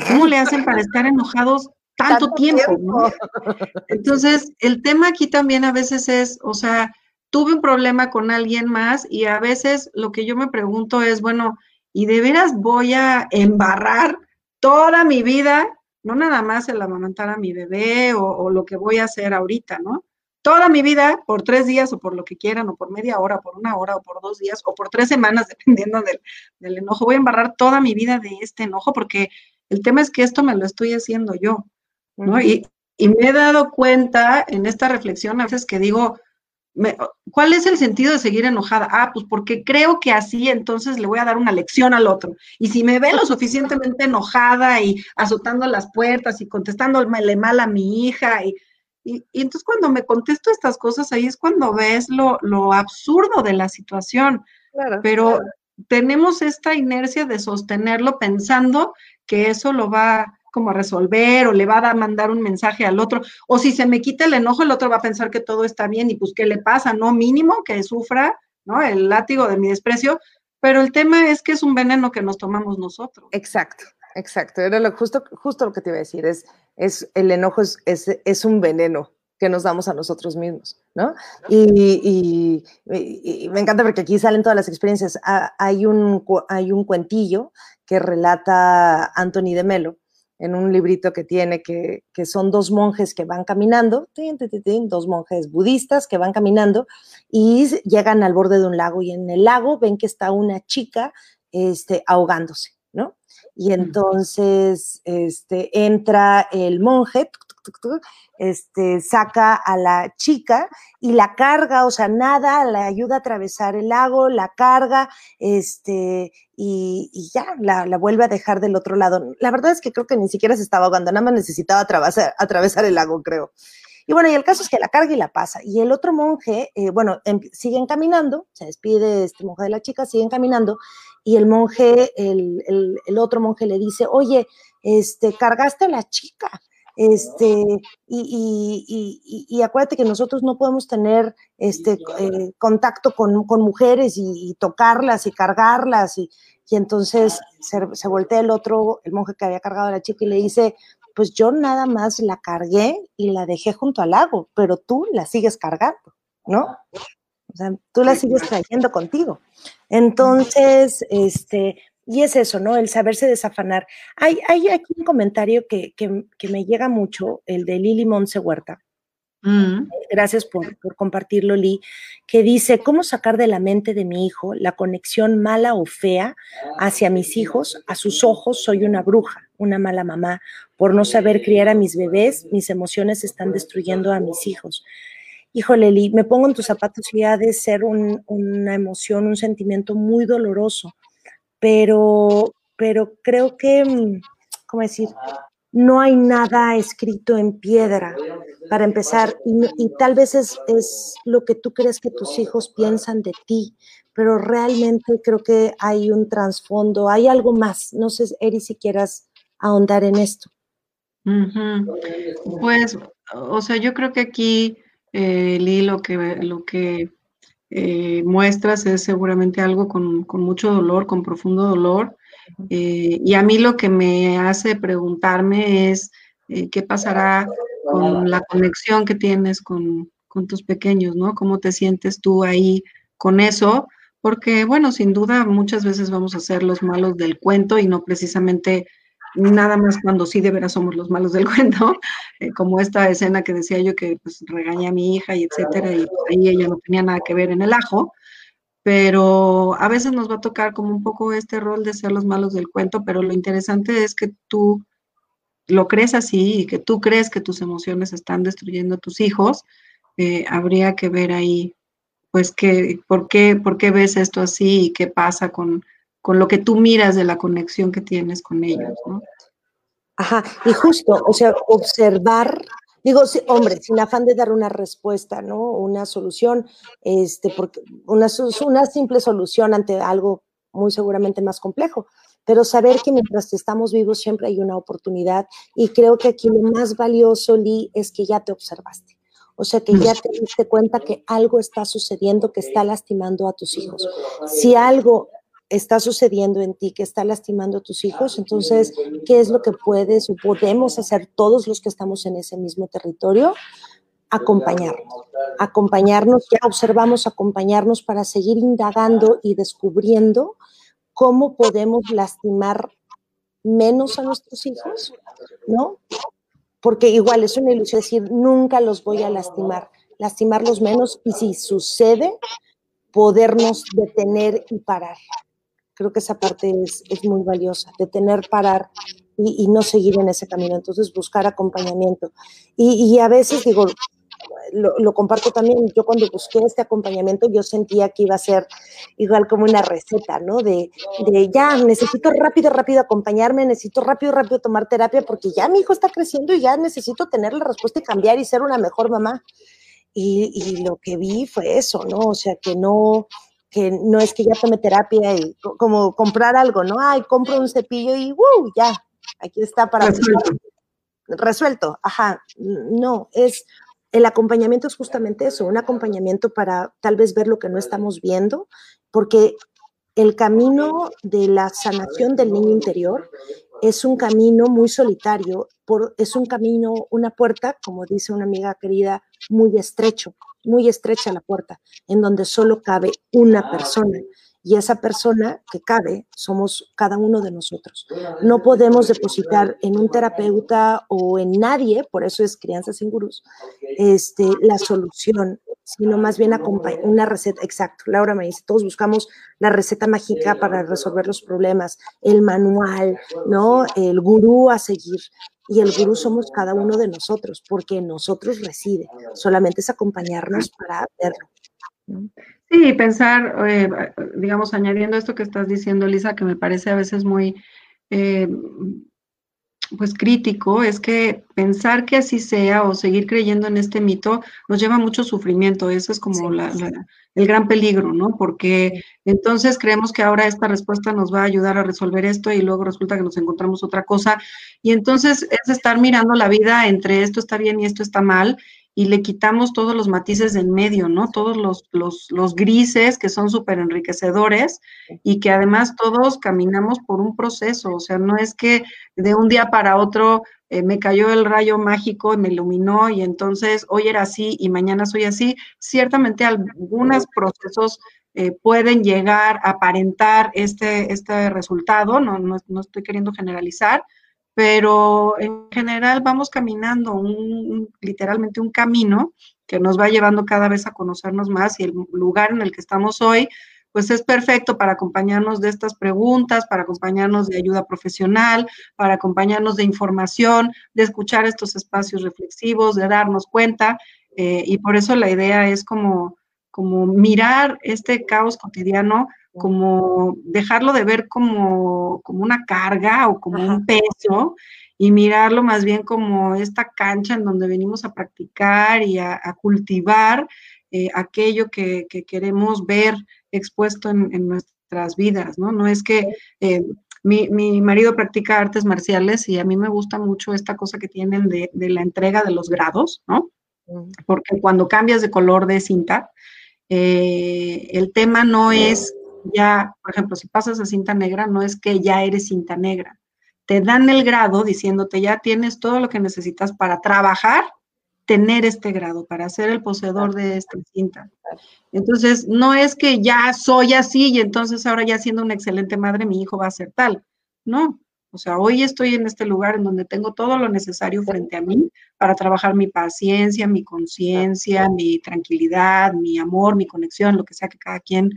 ¿Cómo le hacen para estar enojados tanto, tiempo? ¿no? Entonces, el tema aquí también a veces es, o sea, tuve un problema con alguien más y a veces lo que yo me pregunto es, bueno, ¿y de veras voy a embarrar toda mi vida, no nada más el amamantar a mi bebé o, lo que voy a hacer ahorita, ¿no? Toda mi vida, por tres días o por lo que quieran, o por media hora, por una hora, o por dos días, o por tres semanas, dependiendo del, enojo. Voy a embarrar toda mi vida de este enojo porque el tema es que esto me lo estoy haciendo yo, ¿no? y, y me he dado cuenta en esta reflexión a veces que digo, ¿cuál es el sentido de seguir enojada? Ah, pues porque creo que así entonces le voy a dar una lección al otro. Y si me ve lo suficientemente enojada y azotando las puertas y contestándole mal a mi hija y, y, entonces cuando me contesto estas cosas, ahí es cuando ves lo, lo absurdo de la situación. Pero tenemos esta inercia de sostenerlo pensando que eso lo va como a resolver o le va a mandar un mensaje al otro, o si se me quita el enojo, el otro va a pensar que todo está bien y pues qué le pasa, no mínimo que sufra, ¿no? El látigo de mi desprecio, pero el tema es que es un veneno que nos tomamos nosotros. Exacto, exacto, era lo, justo, justo lo que te iba a decir, es, es el enojo es, es, es un veneno, que nos damos a nosotros mismos, ¿no? Y, me encanta porque aquí salen todas las experiencias. Ah, hay un, hay un cuentillo que relata Anthony de Melo en un librito que tiene que, que son dos monjes que van caminando, dos monjes budistas que van caminando y llegan al borde de un lago y en el lago ven que está una chica este, ahogándose, ¿no? Y entonces este, entra el monje, este, saca a la chica y la carga, o sea, nada, la ayuda a atravesar el lago, la carga, este, y, ya, la, vuelve a dejar del otro lado. La verdad es que creo que ni siquiera se estaba ahogando, nada más necesitaba atravesar, atravesar el lago, creo. Y bueno, y el caso es que la carga y la pasa. Y el otro monje, eh, bueno, em, siguen caminando, se despide este monje de la chica, siguen caminando, y el monje, el, el otro monje le dice, oye, este, cargaste a la chica. Este, y, y, acuérdate que nosotros no podemos tener este, eh, contacto con, mujeres y, tocarlas y cargarlas. Y, entonces se, se, voltea el otro, el monje que había cargado a la chica y le dice, pues yo nada más la cargué y la dejé junto al lago, pero tú la sigues cargando, ¿no? O sea, tú la sigues trayendo contigo. Entonces, este, y es eso, ¿no? El saberse desafanar. Hay, hay aquí un comentario que, me llega mucho, el de Lili Monse Huerta. Mm. Gracias por, por, compartirlo, Lee, que dice, ¿cómo sacar de la mente de mi hijo la conexión mala o fea hacia mis hijos? A sus ojos soy una bruja, una mala mamá. Por no saber criar a mis bebés, mis emociones están destruyendo a mis hijos. Híjole, Lee, me pongo en tus zapatos y ha de ser una emoción, un sentimiento muy doloroso pero, pero creo que, mm, ¿cómo decir? No hay nada escrito en piedra para empezar y, tal vez es, es, lo que tú crees que tus hijos piensan de ti, pero realmente creo que hay un trasfondo, hay algo más. No sé, Eri, si quieras ahondar en esto. Pues, o sea, yo creo que aquí, eh, lo que, lo que eh, muestras es seguramente algo con, mucho dolor, con profundo dolor. Eh, y a mí lo que me hace preguntarme es eh, qué pasará con la conexión que tienes con, con, tus pequeños, ¿no? ¿Cómo te sientes tú ahí con eso? Porque, bueno, sin duda muchas veces vamos a ser los malos del cuento y no precisamente nada más cuando sí de veras somos los malos del cuento, eh, como esta escena que decía yo que pues regañé a mi hija y etcétera, y ahí ella no tenía nada que ver en el ajo, pero a veces nos va a tocar como un poco este rol de ser los malos del cuento, pero lo interesante es que tú lo crees así y que tú crees que tus emociones están destruyendo a tus hijos, eh, habría que ver ahí, pues, que, por, qué, por qué ves esto así y qué pasa con, con lo que tú miras de la conexión que tienes con ellos, ¿no? Ajá, y justo, o sea, observar, digo, hombre, sin afán de dar una respuesta, ¿no? Una solución, este, porque una, una simple solución ante algo muy seguramente más complejo, pero saber que mientras estamos vivos siempre hay una oportunidad y creo que aquí lo más valioso, Lee, es que ya te observaste. O sea, que ya te diste cuenta que algo está sucediendo que está lastimando a tus hijos. Si algo está sucediendo en ti, que está lastimando a tus hijos. Entonces, ¿qué es lo que puedes o podemos hacer todos los que estamos en ese mismo territorio? Acompañarnos, acompañarnos, ya observamos acompañarnos para seguir indagando y descubriendo cómo podemos lastimar menos a nuestros hijos, ¿no? Porque igual es una ilusión decir, nunca los voy a lastimar, lastimarlos menos y si sucede, podernos detener y parar. Creo que esa parte es, muy valiosa, detener, parar y, no seguir en ese camino. Entonces, buscar acompañamiento. Y, a veces digo, lo, comparto también, yo cuando busqué este acompañamiento, yo sentía que iba a ser igual como una receta, ¿no? De, de ya, necesito rápido, rápido acompañarme, necesito rápido, rápido tomar terapia, porque ya mi hijo está creciendo y ya necesito tener la respuesta y cambiar y ser una mejor mamá. Y, y lo que vi fue eso, ¿no? O sea, que no, que no es que ya tome terapia y como comprar algo, ¿no? Ay, compro un cepillo y ¡wow! Ya, aquí está para resuelto, ajá, no, es el acompañamiento es justamente eso, un acompañamiento para tal vez ver lo que no estamos viendo, porque el camino de la sanación del niño interior es un camino muy solitario, por, es un camino, una puerta, como dice una amiga querida, muy estrecho, muy estrecha la puerta, en donde solo cabe una persona y esa persona que cabe somos cada uno de nosotros. No podemos depositar en un terapeuta o en nadie, por eso es crianza sin gurús, este, la solución, sino más bien una receta, exacto. Laura me dice, todos buscamos la receta mágica para resolver los problemas, el manual, ¿no? El gurú a seguir. Y el gurú somos cada uno de nosotros, porque nosotros reside. Solamente es acompañarnos para verlo. Sí, pensar, eh, digamos, añadiendo esto que estás diciendo, Lisa, que me parece a veces muy, eh, pues crítico, es que pensar que así sea o seguir creyendo en este mito nos lleva a mucho sufrimiento. Eso es como el gran peligro, ¿no? Porque entonces creemos que ahora esta respuesta nos va a ayudar a resolver esto y luego resulta que nos encontramos otra cosa. Y entonces es estar mirando la vida entre esto está bien y esto está mal y le quitamos todos los matices del medio, ¿no? Todos los, los, grises que son súper enriquecedores y que además todos caminamos por un proceso, o sea, no es que de un día para otro eh, me cayó el rayo mágico y me iluminó y entonces hoy era así y mañana soy así. Ciertamente algunos procesos eh, pueden llegar a aparentar este, este resultado, no, no, no estoy queriendo generalizar, pero en general vamos caminando un, literalmente un camino que nos va llevando cada vez a conocernos más y el lugar en el que estamos hoy, pues es perfecto para acompañarnos de estas preguntas, para acompañarnos de ayuda profesional, para acompañarnos de información, de escuchar estos espacios reflexivos, de darnos cuenta. Eh, y por eso la idea es como, como mirar este caos cotidiano como dejarlo de ver como, una carga o como un peso y mirarlo más bien como esta cancha en donde venimos a practicar y a, cultivar eh, aquello que, queremos ver expuesto en, nuestras vidas, ¿no? No es que eh, mi, marido practica artes marciales y a mí me gusta mucho esta cosa que tienen de, de la entrega de los grados, ¿no? Porque cuando cambias de color de cinta, eh, el tema no es ya, por ejemplo, si pasas a cinta negra, no es que ya eres cinta negra. Te dan el grado diciéndote ya tienes todo lo que necesitas para trabajar, tener este grado, para ser el poseedor de esta cinta. Entonces, no es que ya soy así y entonces ahora ya siendo una excelente madre, mi hijo va a ser tal. No, o sea, hoy estoy en este lugar en donde tengo todo lo necesario frente a mí para trabajar mi paciencia, mi conciencia, mi tranquilidad, mi amor, mi conexión, lo que sea que cada quien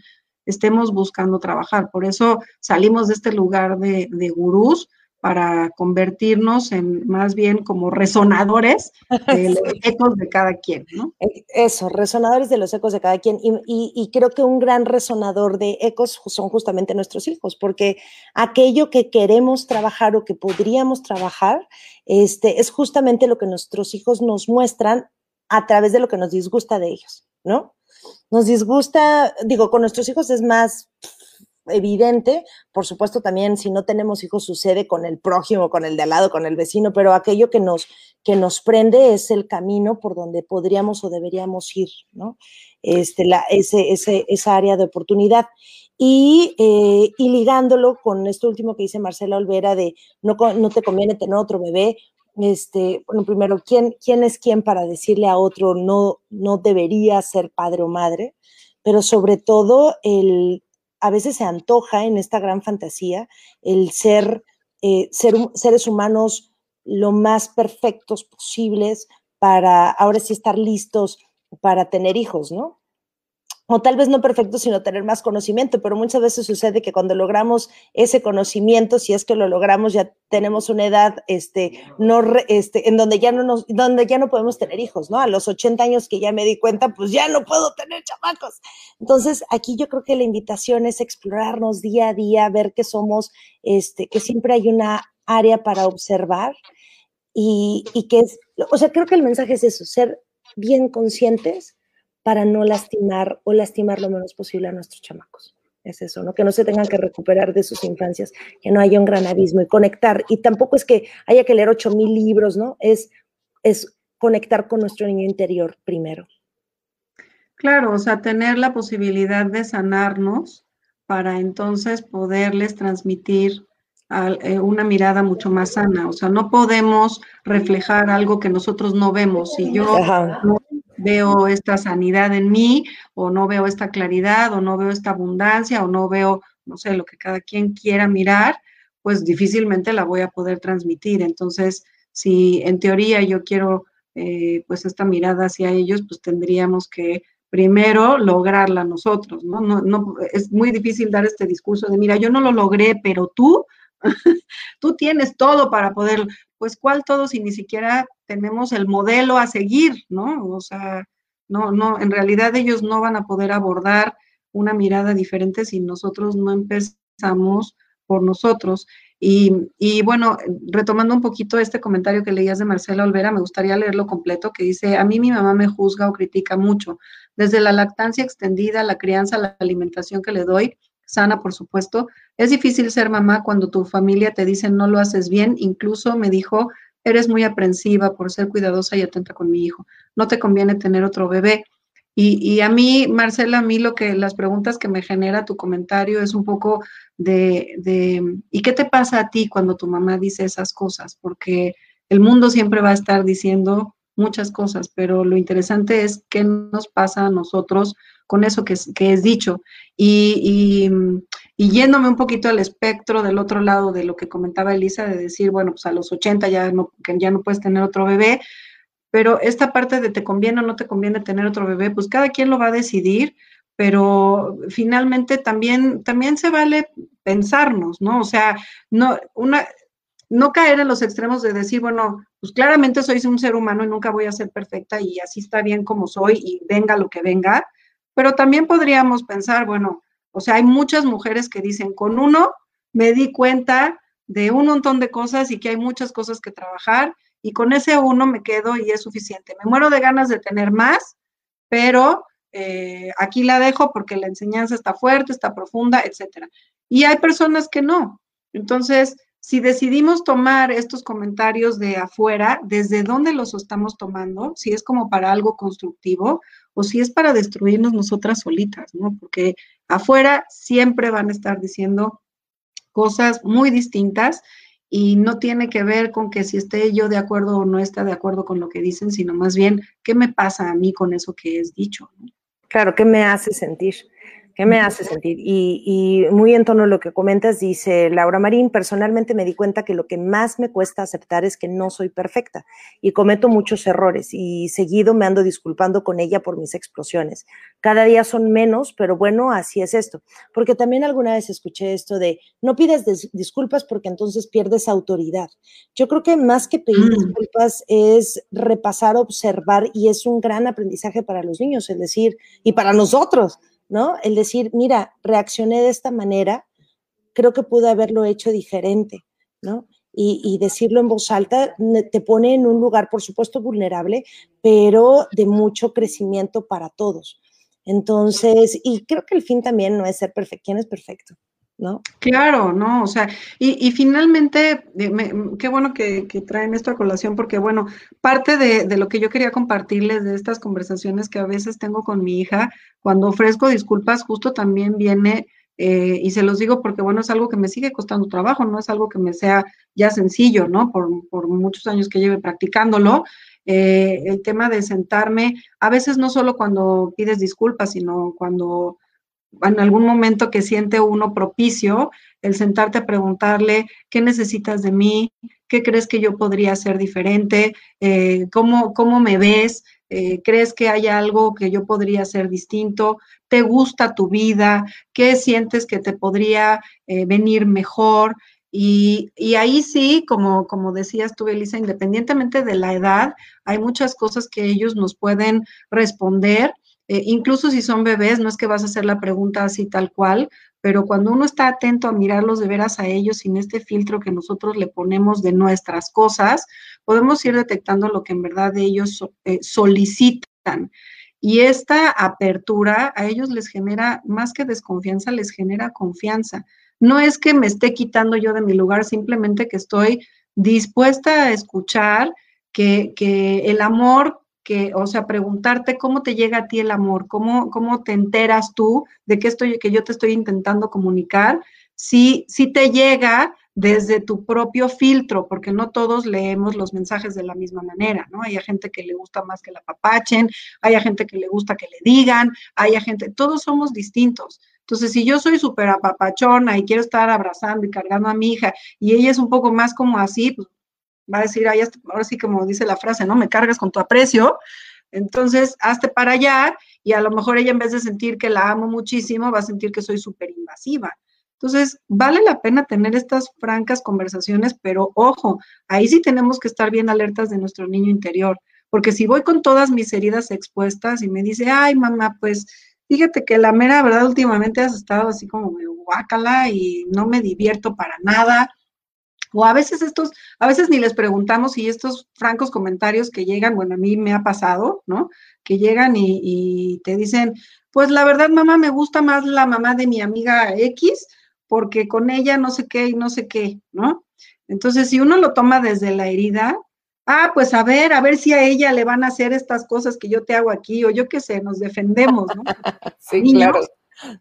estemos buscando trabajar. Por eso salimos de este lugar de, gurús para convertirnos en más bien como resonadores de los ecos de cada quien, ¿no? Eh, eso, resonadores de los ecos de cada quien. Y, creo que un gran resonador de ecos son justamente nuestros hijos, porque aquello que queremos trabajar o que podríamos trabajar, este, es justamente lo que nuestros hijos nos muestran a través de lo que nos disgusta de ellos, ¿no? Nos disgusta, digo, con nuestros hijos es más evidente, por supuesto también si no tenemos hijos sucede con el prójimo, con el de al lado, con el vecino, pero aquello que nos, que nos prende es el camino por donde podríamos o deberíamos ir, ¿no? Este, la, ese, ese, esa área de oportunidad. Y, eh, y, ligándolo con esto último que dice Marcela Olvera de no, no te conviene tener otro bebé, este, bueno, primero, ¿quién, ¿quién es quién para decirle a otro no, no debería ser padre o madre? Pero sobre todo, el, a veces se antoja en esta gran fantasía el ser, eh, ser seres humanos lo más perfectos posibles para ahora sí estar listos para tener hijos, ¿no? O tal vez no perfecto, sino tener más conocimiento, pero muchas veces sucede que cuando logramos ese conocimiento, si es que lo logramos, ya tenemos una edad este, no, este, en donde ya, no nos, donde ya no podemos tener hijos, ¿no? A los 80 años que ya me di cuenta, pues ya no puedo tener chamacos. Entonces, aquí yo creo que la invitación es explorarnos día a día, ver que somos, este, que siempre hay una área para observar y, y que es, o sea, creo que el mensaje es eso, ser bien conscientes para no lastimar o lastimar lo menos posible a nuestros chamacos. Es eso, ¿no? Que no se tengan que recuperar de sus infancias, que no haya un gran abismo y conectar. Y tampoco es que haya que leer ocho mil libros, ¿no? Es, es conectar con nuestro niño interior primero. Claro, o sea, tener la posibilidad de sanarnos para entonces poderles transmitir eh, una mirada mucho más sana. O sea, no podemos reflejar algo que nosotros no vemos. Si yo veo esta sanidad en mí, o no veo esta claridad, o no veo esta abundancia, o no veo, no sé, lo que cada quien quiera mirar, pues difícilmente la voy a poder transmitir. Entonces, si en teoría yo quiero eh, pues esta mirada hacia ellos, pues tendríamos que primero lograrla nosotros, ¿no? ¿no? No, Es muy difícil dar este discurso de, mira, yo no lo logré, pero tú, tú tienes todo para poder, pues cuál todo si ni siquiera tenemos el modelo a seguir, ¿no? O sea, no, no, en realidad ellos no van a poder abordar una mirada diferente si nosotros no empezamos por nosotros. Y, y, bueno, retomando un poquito este comentario que leías de Marcela Olvera, me gustaría leerlo completo, que dice, a mí mi mamá me juzga o critica mucho, desde la lactancia extendida, la crianza, la alimentación que le doy, sana, por supuesto. Es difícil ser mamá cuando tu familia te dice no lo haces bien. Incluso me dijo, eres muy aprensiva por ser cuidadosa y atenta con mi hijo. No te conviene tener otro bebé. Y, a mí, Marcela, a mí lo que las preguntas que me genera tu comentario es un poco de, de, ¿y qué te pasa a ti cuando tu mamá dice esas cosas? Porque el mundo siempre va a estar diciendo muchas cosas, pero lo interesante es qué nos pasa a nosotros con eso que que es dicho. Y, y, yéndome un poquito al espectro del otro lado de lo que comentaba Elisa, de decir, bueno, pues a los 80 ya no, que ya no puedes tener otro bebé, pero esta parte de te conviene o no te conviene tener otro bebé, pues cada quien lo va a decidir, pero finalmente también, también se vale pensarnos, ¿no? O sea, no, una, no caer en los extremos de decir, bueno, pues claramente soy un ser humano y nunca voy a ser perfecta y así está bien como soy y venga lo que venga, pero también podríamos pensar, bueno, o sea, hay muchas mujeres que dicen, con uno me di cuenta de un montón de cosas y que hay muchas cosas que trabajar y con ese uno me quedo y es suficiente. Me muero de ganas de tener más, pero eh, aquí la dejo porque la enseñanza está fuerte, está profunda, etcétera. Y hay personas que no. Entonces, si decidimos tomar estos comentarios de afuera, ¿desde dónde los estamos tomando? Si es como para algo constructivo o si es para destruirnos nosotras solitas, ¿no? Porque afuera siempre van a estar diciendo cosas muy distintas y no tiene que ver con que si esté yo de acuerdo o no está de acuerdo con lo que dicen, sino más bien qué me pasa a mí con eso que es dicho. Claro, ¿qué me hace sentir? ¿Qué me hace sentir? Y, muy en tono a lo que comentas, dice Laura Marín, personalmente me di cuenta que lo que más me cuesta aceptar es que no soy perfecta y cometo muchos errores y seguido me ando disculpando con ella por mis explosiones. Cada día son menos, pero bueno, así es esto. Porque también alguna vez escuché esto de, no pides disculpas porque entonces pierdes autoridad. Yo creo que más que pedir mm. disculpas es repasar, observar y es un gran aprendizaje para los niños, es decir, y para nosotros ¿no? El decir, mira, reaccioné de esta manera, creo que pude haberlo hecho diferente, ¿no? Y, decirlo en voz alta te pone en un lugar, por supuesto, vulnerable, pero de mucho crecimiento para todos. Entonces, y creo que el fin también no es ser perfecto. ¿Quién es perfecto? ¿No? Claro, ¿no? O sea, y, finalmente, qué bueno que, traen esto a colación, porque bueno, parte de, lo que yo quería compartirles de estas conversaciones que a veces tengo con mi hija, cuando ofrezco disculpas, justo también viene, eh, y se los digo porque bueno, es algo que me sigue costando trabajo, no es algo que me sea ya sencillo, ¿no? Por, por muchos años que lleve practicándolo. Eh, el tema de sentarme, a veces no solo cuando pides disculpas, sino cuando en algún momento que siente uno propicio, el sentarte a preguntarle, ¿qué necesitas de mí? ¿Qué crees que yo podría hacer diferente? Eh, ¿cómo, ¿Cómo me ves? Eh, ¿Crees que hay algo que yo podría hacer distinto? ¿Te gusta tu vida? ¿Qué sientes que te podría eh, venir mejor? Y, ahí sí, como, como decías tú, Elisa, independientemente de la edad, hay muchas cosas que ellos nos pueden responder. Eh, incluso si son bebés, no es que vas a hacer la pregunta así tal cual, pero cuando uno está atento a mirarlos de veras a ellos sin este filtro que nosotros le ponemos de nuestras cosas, podemos ir detectando lo que en verdad ellos eh, solicitan. Y esta apertura a ellos les genera, más que desconfianza, les genera confianza. No es que me esté quitando yo de mi lugar, simplemente que estoy dispuesta a escuchar que, que el amor o sea, preguntarte cómo te llega a ti el amor, cómo, cómo te enteras tú de que estoy, que yo te estoy intentando comunicar, si, si te llega desde tu propio filtro, porque no todos leemos los mensajes de la misma manera, ¿no? Hay gente que le gusta más que la papachen, hay gente que le gusta que le digan, hay gente, todos somos distintos. Entonces, si yo soy súper apapachona y quiero estar abrazando y cargando a mi hija y ella es un poco más como así, pues va a decir, ahora sí como dice la frase, ¿no? Me cargas con tu aprecio. Entonces, hazte para allá y a lo mejor ella en vez de sentir que la amo muchísimo, va a sentir que soy súper invasiva. Entonces, vale la pena tener estas francas conversaciones, pero ojo, ahí sí tenemos que estar bien alertas de nuestro niño interior, porque si voy con todas mis heridas expuestas y me dice, ay, mamá, pues fíjate que la mera verdad últimamente has estado así como guácala y no me divierto para nada, o a veces estos, a veces ni les preguntamos y estos francos comentarios que llegan, bueno, a mí me ha pasado, ¿no? Que llegan y, te dicen, pues la verdad, mamá, me gusta más la mamá de mi amiga X, porque con ella no sé qué y no sé qué, ¿no? Entonces, si uno lo toma desde la herida, ah, pues a ver, a ver si a ella le van a hacer estas cosas que yo te hago aquí, o yo qué sé, nos defendemos, ¿no? sí, claro.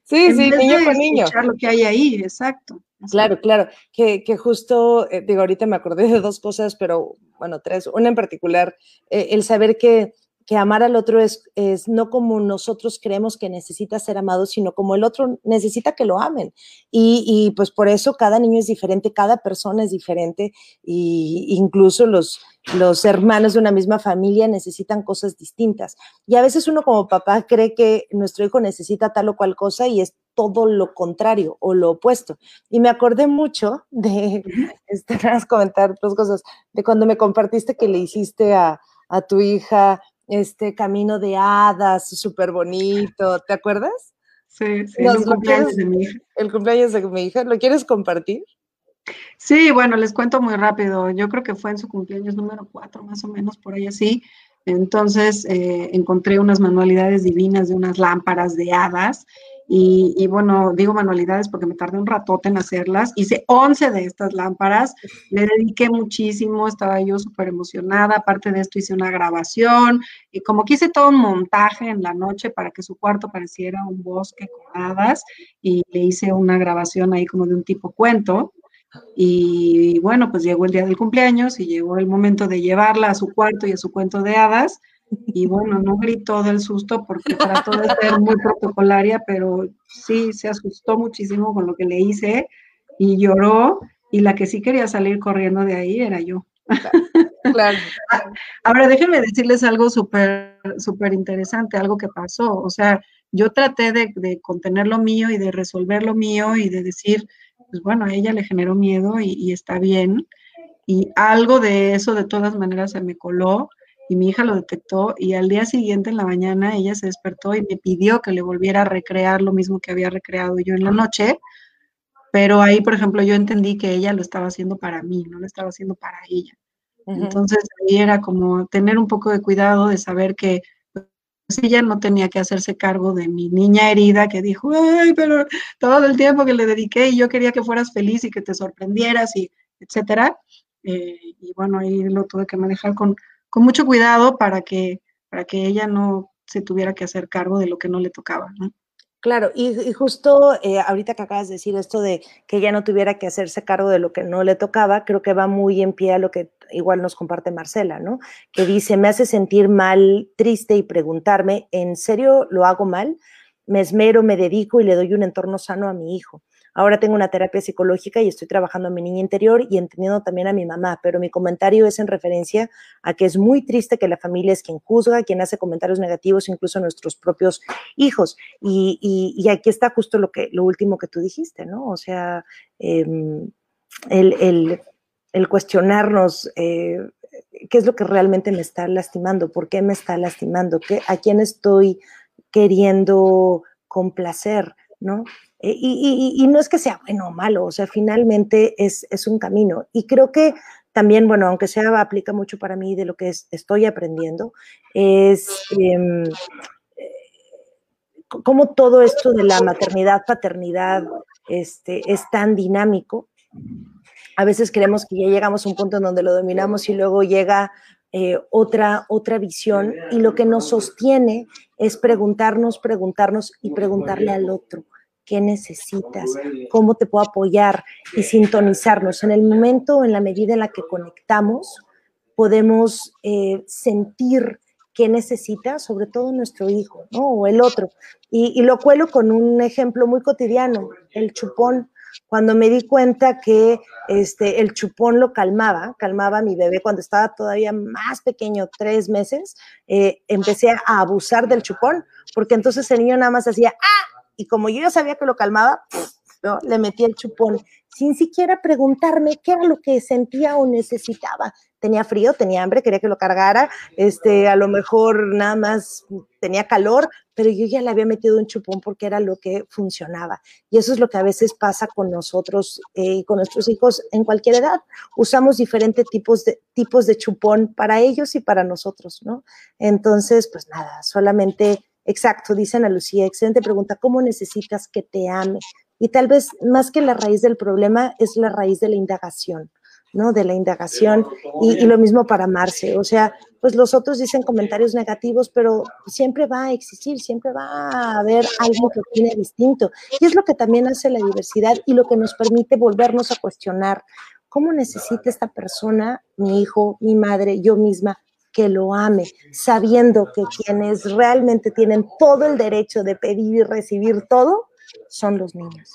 Sí, sí, niño con niño. lo que hay ahí, exacto. Claro, claro, que, que justo, eh, digo, ahorita me acordé de dos cosas, pero bueno, tres. Una en particular, eh, el saber que, que amar al otro es, es, no como nosotros creemos que necesita ser amado, sino como el otro necesita que lo amen. Y, y pues por eso cada niño es diferente, cada persona es diferente, y incluso los, los hermanos de una misma familia necesitan cosas distintas. Y a veces uno como papá cree que nuestro hijo necesita tal o cual cosa y es todo lo contrario o lo opuesto. Y me acordé mucho de, este, comentar dos cosas, de cuando me compartiste que le hiciste a, a tu hija este camino de hadas, súper bonito, ¿te acuerdas? Sí, sí, el cumpleaños de mi hija. El cumpleaños de mi hija, ¿lo quieres compartir? Sí, bueno, les cuento muy rápido. Yo creo que fue en su cumpleaños número cuatro, más o menos, por ahí así. Entonces eh, encontré unas manualidades divinas de unas lámparas de hadas. Y, bueno, digo manualidades porque me tardé un ratote en hacerlas. Hice 11 de estas lámparas, le dediqué muchísimo, estaba yo súper emocionada. Aparte de esto, hice una grabación y como que hice todo un montaje en la noche para que su cuarto pareciera un bosque con hadas y le hice una grabación ahí como de un tipo cuento. Y bueno, pues llegó el día del cumpleaños y llegó el momento de llevarla a su cuarto y a su cuento de hadas. Y bueno, no gritó del susto porque trató de ser muy protocolaria, pero sí se asustó muchísimo con lo que le hice y lloró. Y la que sí quería salir corriendo de ahí era yo. Claro. Ahora déjenme decirles algo súper, súper interesante, algo que pasó. O sea, yo traté de, de contener lo mío y de resolver lo mío y de decir, pues bueno, a ella le generó miedo y, está bien. Y algo de eso de todas maneras se me coló y mi hija lo detectó y al día siguiente en la mañana ella se despertó y me pidió que le volviera a recrear lo mismo que había recreado yo en la noche, pero ahí, por ejemplo, yo entendí que ella lo estaba haciendo para mí, no lo estaba haciendo para ella. Entonces ahí era como tener un poco de cuidado de saber que pues ella no tenía que hacerse cargo de mi niña herida que dijo, ay, pero todo el tiempo que le dediqué y yo quería que fueras feliz y que te sorprendieras y etcétera. Eh, y bueno, ahí lo tuve que manejar con, con mucho cuidado para que, para que ella no se tuviera que hacer cargo de lo que no le tocaba. ¿no? Claro, y, justo eh, ahorita que acabas de decir esto de que ella no tuviera que hacerse cargo de lo que no le tocaba, creo que va muy en pie a lo que igual nos comparte Marcela, ¿no? Que dice, me hace sentir mal, triste y preguntarme, ¿en serio lo hago mal? Me esmero, me dedico y le doy un entorno sano a mi hijo. Ahora tengo una terapia psicológica y estoy trabajando a mi niña interior y entendiendo también a mi mamá, pero mi comentario es en referencia a que es muy triste que la familia es quien juzga, quien hace comentarios negativos, incluso a nuestros propios hijos. Y, aquí está justo lo, que, lo último que tú dijiste, ¿no? O sea, em, el, cuestionarnos eh, qué es lo que realmente me está lastimando, por qué me está lastimando, ¿Qué, a quién estoy queriendo complacer, ¿no? Eh, y, no es que sea bueno o malo, o sea, finalmente es, un camino. Y creo que también, bueno, aunque sea, aplica mucho para mí de lo que estoy aprendiendo, es em, eh, cómo todo esto de la maternidad, paternidad, este, es tan dinámico. A veces creemos que ya llegamos a un punto en donde lo dominamos y luego llega eh, otra, otra visión y lo que nos sostiene es preguntarnos, preguntarnos y preguntarle al otro qué necesitas, cómo te puedo apoyar y sintonizarnos. En el momento, en la medida en la que conectamos, podemos eh, sentir qué necesita, sobre todo nuestro hijo, ¿no? O el otro. Y, lo cuelo con un ejemplo muy cotidiano, el chupón. Cuando me di cuenta que este, el chupón lo calmaba, calmaba a mi bebé cuando estaba todavía más pequeño, tres meses, eh, empecé a abusar del chupón, porque entonces el niño nada más hacía, ¡ah! Y como yo ya sabía que lo calmaba, ¿no? le metí el chupón, sin siquiera preguntarme qué era lo que sentía o necesitaba. Tenía frío, tenía hambre, quería que lo cargara, este, a lo mejor nada más tenía calor, pero yo ya le había metido un chupón porque era lo que funcionaba. Y eso es lo que a veces pasa con nosotros y eh, con nuestros hijos en cualquier edad. Usamos diferentes tipos de, tipos de chupón para ellos y para nosotros, ¿no? Entonces, pues nada, solamente, exacto, dicen a Lucía, excelente pregunta, ¿cómo necesitas que te ame? Y tal vez más que la raíz del problema es la raíz de la indagación. ¿no? De la indagación y, lo mismo para amarse. O sea, pues los otros dicen comentarios negativos, pero siempre va a existir, siempre va a haber algo que tiene distinto. Y es lo que también hace la diversidad y lo que nos permite volvernos a cuestionar cómo necesita esta persona, mi hijo, mi madre, yo misma, que lo ame, sabiendo que quienes realmente tienen todo el derecho de pedir y recibir todo son los niños.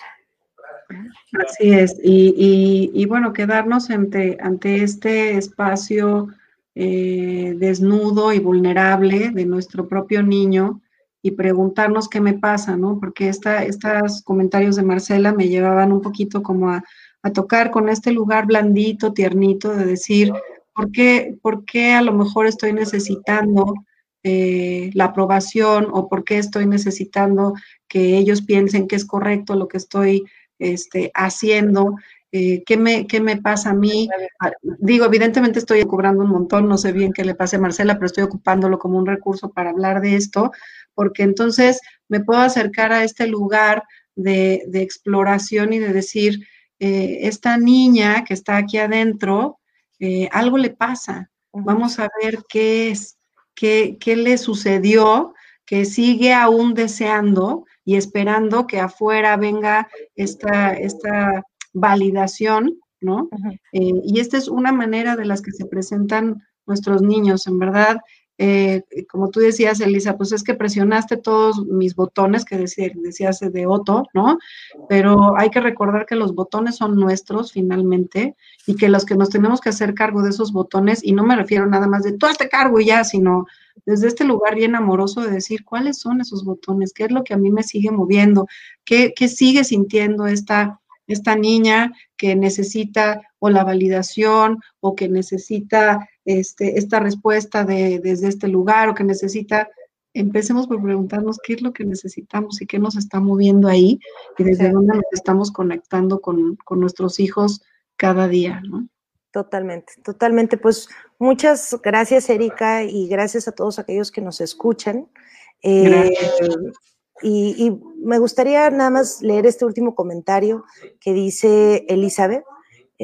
Así es, y, bueno, quedarnos ante, ante este espacio eh, desnudo y vulnerable de nuestro propio niño y preguntarnos qué me pasa, ¿no? Porque estos comentarios de Marcela me llevaban un poquito como a, tocar con este lugar blandito, tiernito, de decir, ¿por qué, por qué a lo mejor estoy necesitando eh, la aprobación o por qué estoy necesitando que ellos piensen que es correcto lo que estoy este, haciendo, eh, ¿qué, me, ¿qué me pasa a mí? Ah, digo, evidentemente estoy cobrando un montón, no sé bien qué le pase a Marcela, pero estoy ocupándolo como un recurso para hablar de esto, porque entonces me puedo acercar a este lugar de, exploración y de decir, eh, esta niña que está aquí adentro, eh, algo le pasa, vamos a ver qué es, qué, qué le sucedió, que sigue aún deseando y esperando que afuera venga esta, esta validación, ¿no? Eh, y esta es una manera de las que se presentan nuestros niños, en verdad. Eh, como tú decías, Elisa, pues es que presionaste todos mis botones, que decías de Otto, ¿no? Pero hay que recordar que los botones son nuestros finalmente y que los que nos tenemos que hacer cargo de esos botones, y no me refiero nada más de todo este cargo y ya, sino desde este lugar bien amoroso de decir cuáles son esos botones, qué es lo que a mí me sigue moviendo, qué, sigue sintiendo esta niña que necesita o la validación o que necesita este, esta respuesta de, desde este lugar o que necesita, empecemos por preguntarnos qué es lo que necesitamos y qué nos está moviendo ahí y desde dónde nos estamos conectando con, con nuestros hijos cada día, ¿no? Totalmente, totalmente. Pues muchas gracias, Erika, y gracias a todos aquellos que nos escuchan. Eh, y, me gustaría nada más leer este último comentario que dice Elizabeth.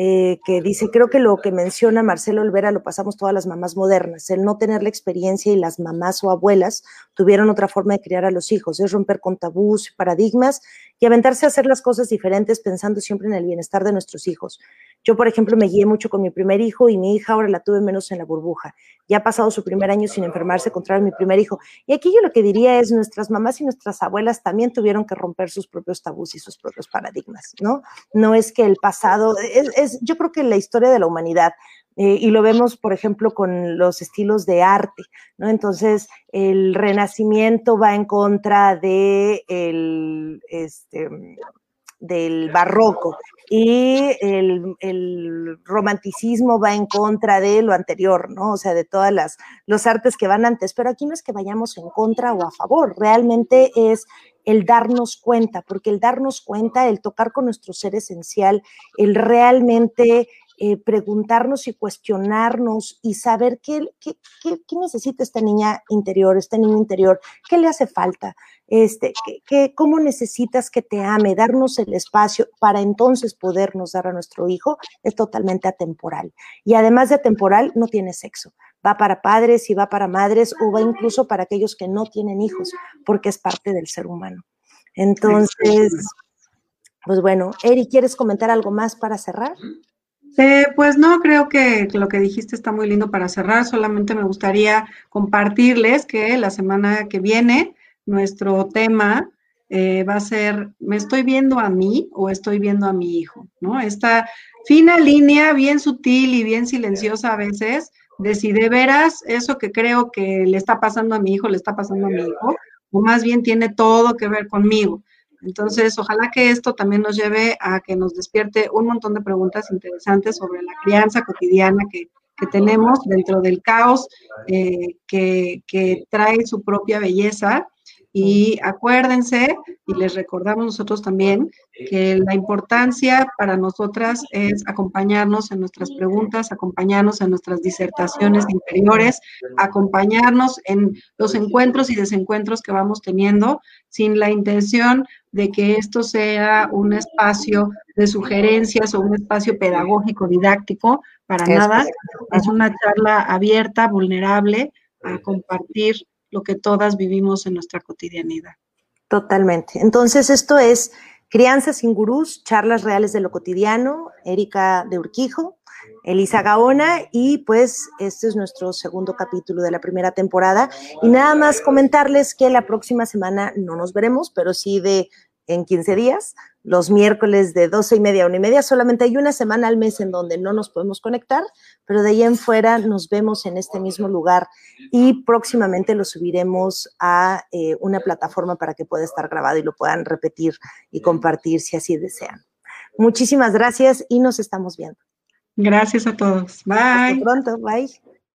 Eh, que dice, creo que lo que menciona Marcelo Olvera lo pasamos todas las mamás modernas, el no tener la experiencia y las mamás o abuelas tuvieron otra forma de criar a los hijos, es romper con tabús, paradigmas y aventarse a hacer las cosas diferentes pensando siempre en el bienestar de nuestros hijos. Yo, por ejemplo, me guié mucho con mi primer hijo y mi hija ahora la tuve menos en la burbuja. Ya ha pasado su primer año sin enfermarse, contra mi primer hijo. Y aquí yo lo que diría es, nuestras mamás y nuestras abuelas también tuvieron que romper sus propios tabús y sus propios paradigmas, ¿no? No es que el pasado, es, yo creo que la historia de la humanidad eh, y lo vemos, por ejemplo, con los estilos de arte, ¿no? Entonces, el renacimiento va en contra de el, este, del barroco. Y el, el, romanticismo va en contra de lo anterior, ¿no? O sea, de todas las los artes que van antes, pero aquí no es que vayamos en contra o a favor, realmente es el darnos cuenta, porque el darnos cuenta, el tocar con nuestro ser esencial, el realmente eh, preguntarnos y cuestionarnos y saber qué, qué, qué, necesita esta niña interior, este niño interior, qué le hace falta, este, qué, cómo necesitas que te ame, darnos el espacio para entonces podernos dar a nuestro hijo, es totalmente atemporal. Y además de atemporal, no tiene sexo. Va para padres y va para madres o va incluso para aquellos que no tienen hijos, porque es parte del ser humano. Entonces, pues bueno, Eri, ¿quieres comentar algo más para cerrar? Eh, pues no, creo que lo que dijiste está muy lindo para cerrar. Solamente me gustaría compartirles que la semana que viene nuestro tema eh, va a ser, ¿me estoy viendo a mí o estoy viendo a mi hijo? ¿No? Esta fina línea, bien sutil y bien silenciosa a veces, de si de veras eso que creo que le está pasando a mi hijo, le está pasando a mi hijo, o más bien tiene todo que ver conmigo. Entonces, ojalá que esto también nos lleve a que nos despierte un montón de preguntas interesantes sobre la crianza cotidiana que, tenemos dentro del caos eh, que, que trae su propia belleza y acuérdense, y les recordamos nosotros también, que la importancia para nosotras es acompañarnos en nuestras preguntas, acompañarnos en nuestras disertaciones interiores, acompañarnos en los encuentros y desencuentros que vamos teniendo, sin la intención de que esto sea un espacio de sugerencias o un espacio pedagógico, didáctico, para nada. Es una charla abierta, vulnerable, a compartir lo que todas vivimos en nuestra cotidianidad. Totalmente. Entonces, esto es Crianza sin Gurús, charlas reales de lo cotidiano, Erika de Urquijo, Elisa Gaona, y pues este es nuestro segundo capítulo de la primera temporada. Y nada más comentarles que la próxima semana no nos veremos, pero sí de en 15 días, los miércoles de 12 y media a 1 y media. Solamente hay una semana al mes en donde no nos podemos conectar, pero de ahí en fuera nos vemos en este mismo lugar y próximamente lo subiremos a eh, una plataforma para que pueda estar grabado y lo puedan repetir y compartir si así desean. Muchísimas gracias y nos estamos viendo. Gracias a todos. Bye. Hasta pronto. Bye.